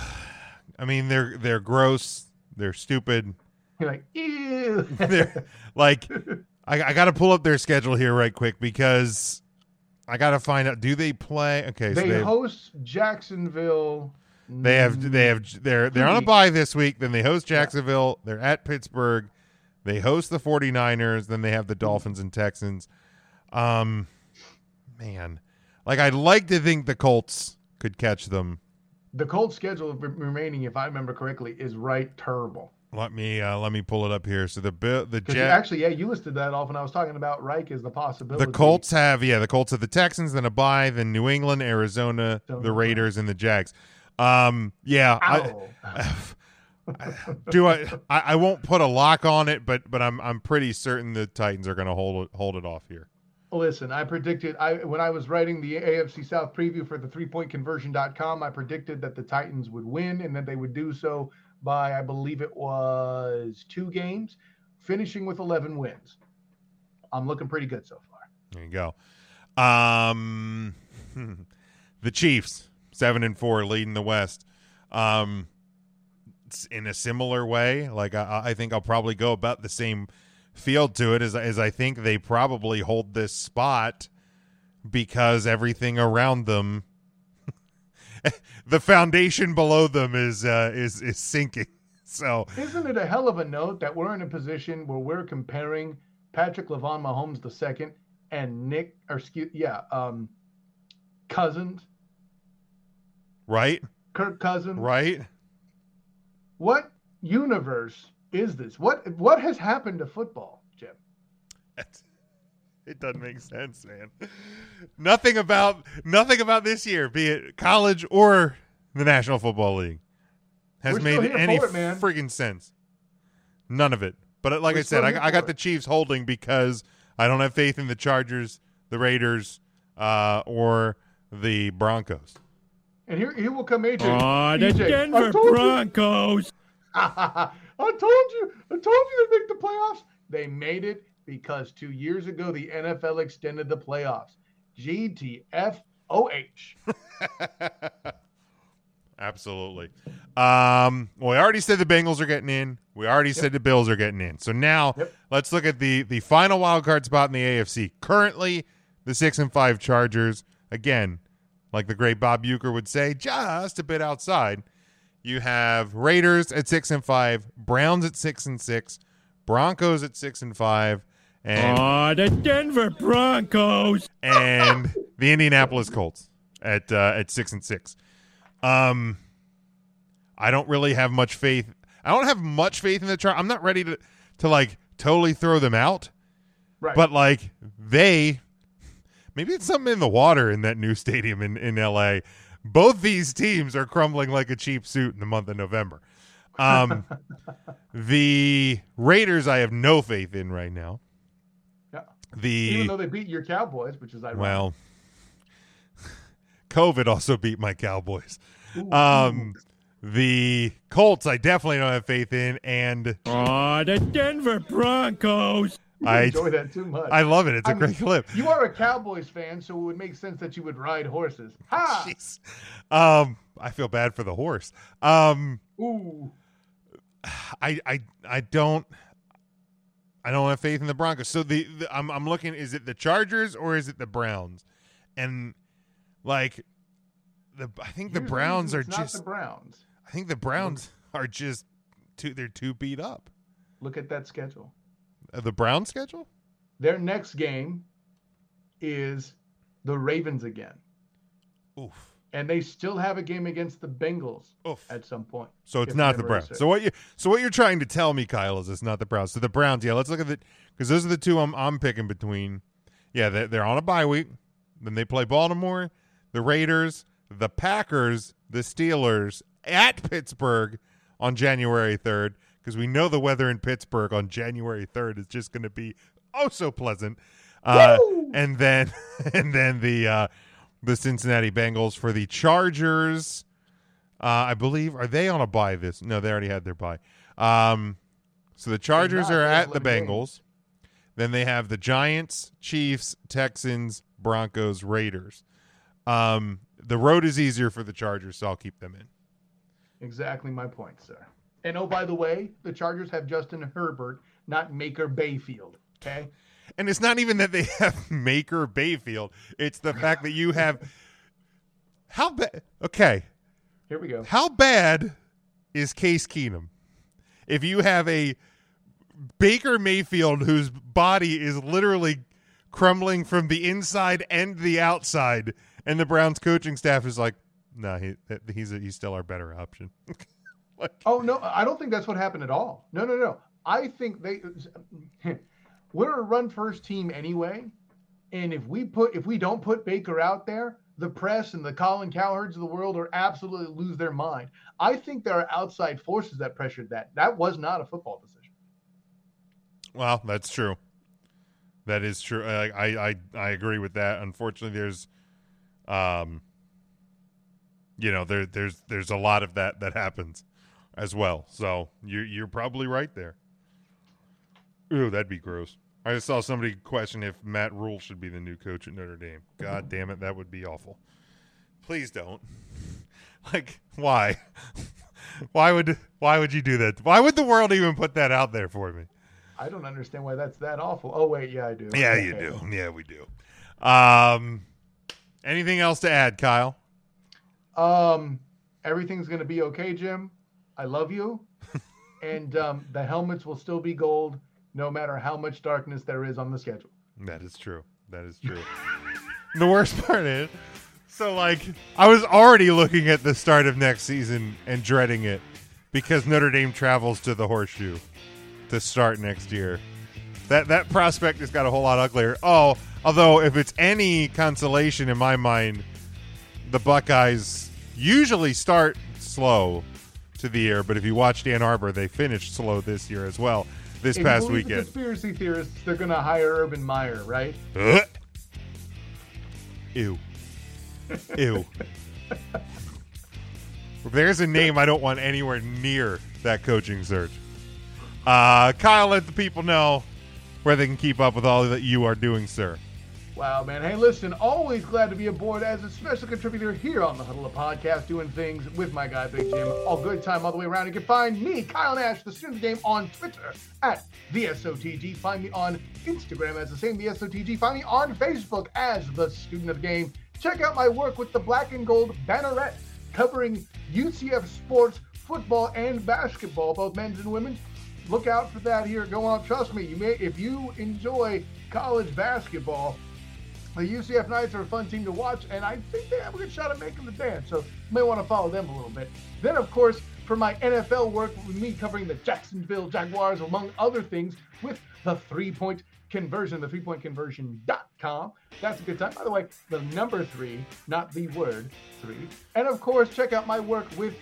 I mean they're they're gross, they're stupid.
You're like, ew.
they're like, I, I got to pull up their schedule here right quick because I got to find out. Do they play? Okay, so
they
they
host Jacksonville.
they have they have they're they're on a bye this week. Then they host Jacksonville. They're at Pittsburgh. They host the 49ers. Then they have the Dolphins and Texans. Um, man, like I'd like to think the Colts could catch them.
The Colts schedule remaining, if I remember correctly, is right terrible.
Let me uh, let me pull it up here. So the Bill the
Because
Jet
actually, yeah, you listed that off when I was talking about Reich as the possibility.
The Colts have yeah, the Colts have the Texans, then a bye, then New England, Arizona, the Raiders, and the Jags. Um, yeah, I, do I, I? I won't put a lock on it, but but I'm I'm pretty certain the Titans are going to hold it hold it off here.
Listen, I predicted I when I was writing the AFC South preview for the three point conversion.com, I predicted that the Titans would win and that they would do so by I believe it was two games, finishing with 11 wins. I'm looking pretty good so far.
There you go. Um, the Chiefs seven and four, leading the West. Um, in a similar way, like I, I think I'll probably go about the same field to it as as I think they probably hold this spot because everything around them, the foundation below them is uh, is is sinking. So
Isn't it a hell of a note that we're in a position where we're comparing Patrick Lavon Mahomes the second and Nick or excuse yeah, um Cousins,
right,
Kirk Cousins.
right.
What universe is this? What what has happened to football, Jim?
It doesn't make sense, man. nothing about nothing about this year, be it college or the National Football League, has made any
for it, man.
friggin' sense. None of it. But like
We're
I said, I, I got the. Chiefs holding because I don't have faith in the Chargers, the Raiders, uh, or the Broncos.
And here here will come AJ.
Aw, the
EJ,
Denver Broncos.
I told you. I told you to make the playoffs. They made it because two years ago the NFL extended the playoffs. GTFOH.
Absolutely. Um, well, we already said the Bengals are getting in. We already said the Bills are getting in. So now let's look at the the final wild card spot in the AFC. Currently, the six and five Chargers. Again, like the great Bob Uecker would say, just a bit outside. You have Raiders at six and five, Browns at six and six, Broncos at six and five, and
Aw, the Denver Broncos.
and the Indianapolis Colts at uh, at six and six. Um, I don't really have much faith. I don't have much faith in the chart. I'm not ready to to like totally throw them out.
Right.
But like they, maybe it's something in the water in that new stadium in in LA. Both these teams are crumbling like a cheap suit in the month of November. Um, the Raiders, I have no faith in right now.
Yeah.
The
Even though they beat your Cowboys, which is ironic.
well, COVID also beat my Cowboys. Um, the Colts, I definitely don't have faith in, and
Aw, the Denver Broncos.
I
enjoy that too much.
I love it. It's a
I mean,
great clip.
You are a Cowboys fan, so it would make sense that you would ride horses. Ha!
Jeez. Um, I feel bad for the horse. Um,
Ooh.
I I I don't I don't have faith in the Broncos. So the, the I'm I'm looking is it the Chargers or is it the Browns? And like the I think the Browns are
it's not
just
the Browns.
I think the Browns are just too they're too beat up.
Look at that schedule.
Uh, the Brown schedule?
Their next game is the Ravens again.
Oof.
And they still have a game against the Bengals
Oof.
at some point.
So it's not the Browns. So what you so what you're trying to tell me, Kyle, is it's not the Browns. So the Browns, yeah. Let's look at the because those are the two I'm I'm picking between. Yeah, they're, they're on a bye week. Then they play Baltimore, the Raiders, the Packers, the Steelers at Pittsburgh on January 3rd because we know the weather in Pittsburgh on January 3rd is just going to be oh so pleasant. Uh, and then and then the uh, the Cincinnati Bengals for the Chargers. Uh, I believe are they on a bye this? No, they already had their bye. Um, so the Chargers are at the Bengals. Then they have the Giants, Chiefs, Texans, Broncos, Raiders. Um, the road is easier for the Chargers, so I'll keep them in.
Exactly my point, sir. And oh, by the way, the Chargers have Justin Herbert, not Maker Bayfield. Okay.
And it's not even that they have Maker Bayfield; it's the fact that you have how bad. Okay,
Here we go.
How bad is Case Keenum? If you have a Baker Mayfield whose body is literally crumbling from the inside and the outside, and the Browns coaching staff is like, "No, nah, he, he's a, he's still our better option."
Oh no, I don't think that's what happened at all. No, no, no. I think they we're a run first team anyway, and if we put if we don't put Baker out there, the press and the Colin Cowherds of the world are absolutely lose their mind. I think there are outside forces that pressured that. That was not a football decision.
Well, that's true. That is true. I I I, I agree with that. Unfortunately, there's, um, you know, there there's there's a lot of that that happens as well. So you you're probably right there. Ooh, that'd be gross. I just saw somebody question if Matt Rhule should be the new coach at Notre Dame. God damn it, that would be awful. Please don't. Like, why? why would why would you do that? Why would the world even put that out there for me?
I don't understand why that's that awful. Oh wait, yeah, I do.
Yeah, you do. Yeah, we do. Um, anything else to add, Kyle?
Um, everything's gonna be okay, Jim. I love you, and um, the helmets will still be gold, no matter how much darkness there is on the schedule.
That is true. That is true. the worst part is, so like, I was already looking at the start of next season and dreading it because Notre Dame travels to the Horseshoe to start next year. That that prospect has got a whole lot uglier. Oh, although if it's any consolation in my mind, the Buckeyes usually start slow to the year, but if you watched Ann Arbor, they finished slow this year as well. This past
the
weekend.
conspiracy theorists, they're gonna hire Urban Meyer, right?
Ugh. Ew. Ew. There's a name I don't want anywhere near that coaching search. Uh, Kyle, let the people know where they can keep up with all that you are doing, sir.
Wow, man. Hey, listen, always glad to be aboard as a special contributor here on the Huddle Up Podcast, doing things with my guy, Big Jim. All good time all the way around. You can find me, Kyle Nash, the student of the game, on Twitter at VSOTG. Find me on Instagram as the same VSOTG. Find me on Facebook as the student of the game. Check out my work with the Black and Gold Banneret, covering UCF sports, football, and basketball, both men's and women's. look out for that here. Go on. Trust me, you may if you enjoy college basketball, the UCF Knights are a fun team to watch, and I think they have a good shot at making the dance. So you may want to follow them a little bit. Then, of course, for my NFL work, with me covering the Jacksonville Jaguars, among other things, with the three point conversion, the three point conversion.com. That's a good time. By the way, the number three, not the word three. And of course, check out my work with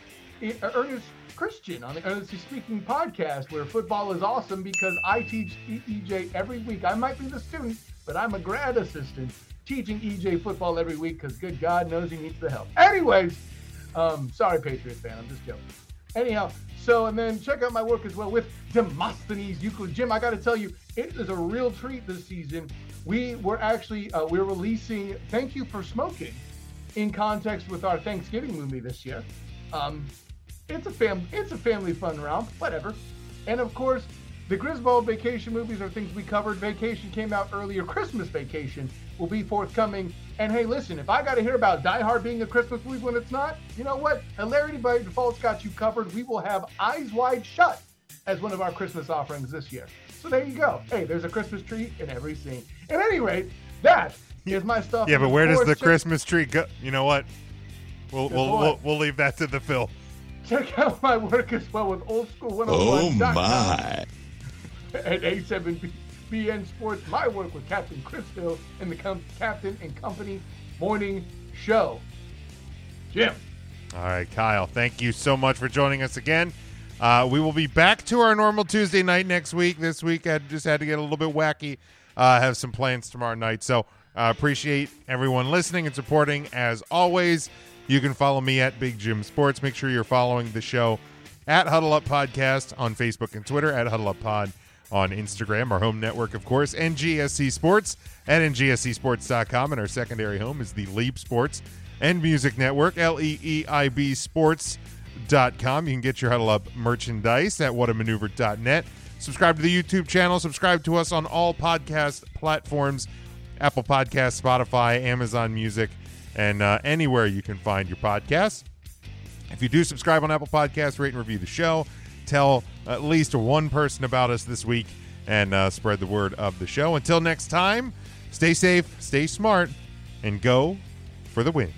Ernest Christian on the Earnestly Speaking podcast, where football is awesome because I teach EJ every week. I might be the student, but I'm a grad assistant teaching EJ football every week because good God knows he needs the help. Anyways, um, sorry, Patriots fan, I'm just joking. Anyhow, so and then check out my work as well with Demosthenes Euclid. Jim, I got to tell you, it is a real treat this season. We were actually uh, we're releasing "Thank You for Smoking" in context with our Thanksgiving movie this year. Um, it's a fam it's a family fun round, whatever. And of course, the Griswold vacation movies are things we covered. Vacation came out earlier. Christmas Vacation will be forthcoming. And hey, listen, if I got to hear about Die Hard being a Christmas movie when it's not, you know what? Hilarity by Default's got you covered. We will have Eyes Wide Shut as one of our Christmas offerings this year. So there you go. Hey, there's a Christmas tree in every scene. At any rate, that is my stuff.
Yeah, but where does the
check-
Christmas tree go? You know what? We'll we'll, we'll we'll leave that to the Phil.
Check out my work as well with Old School 101.com. At A7BN Sports, my work with Captain Chris Hill and the Com- Captain and Company Morning Show. Jim.
All right, Kyle, thank you so much for joining us again. Uh, we will be back to our normal Tuesday night next week. This week, I just had to get a little bit wacky. Uh, have some plans tomorrow night. So, uh, appreciate everyone listening and supporting. As always, you can follow me at Big Jim Sports. Make sure you're following the show at Huddle Up Podcast on Facebook and Twitter, at Huddle Up Pod on Instagram, our home network, of course, NGSC Sports at NGSCSports.com. And our secondary home is the Leap Sports and Music Network, L E E I B Sports.com. You can get your Huddle Up merchandise at whatamaneuver.net. Subscribe to the YouTube channel. Subscribe to us on all podcast platforms Apple Podcasts, Spotify, Amazon Music, and uh, anywhere you can find your podcasts. If you do subscribe on Apple Podcasts, rate and review the show. Tell at least one person about us this week and uh, spread the word of the show. Until next time, stay safe, stay smart, and go for the win.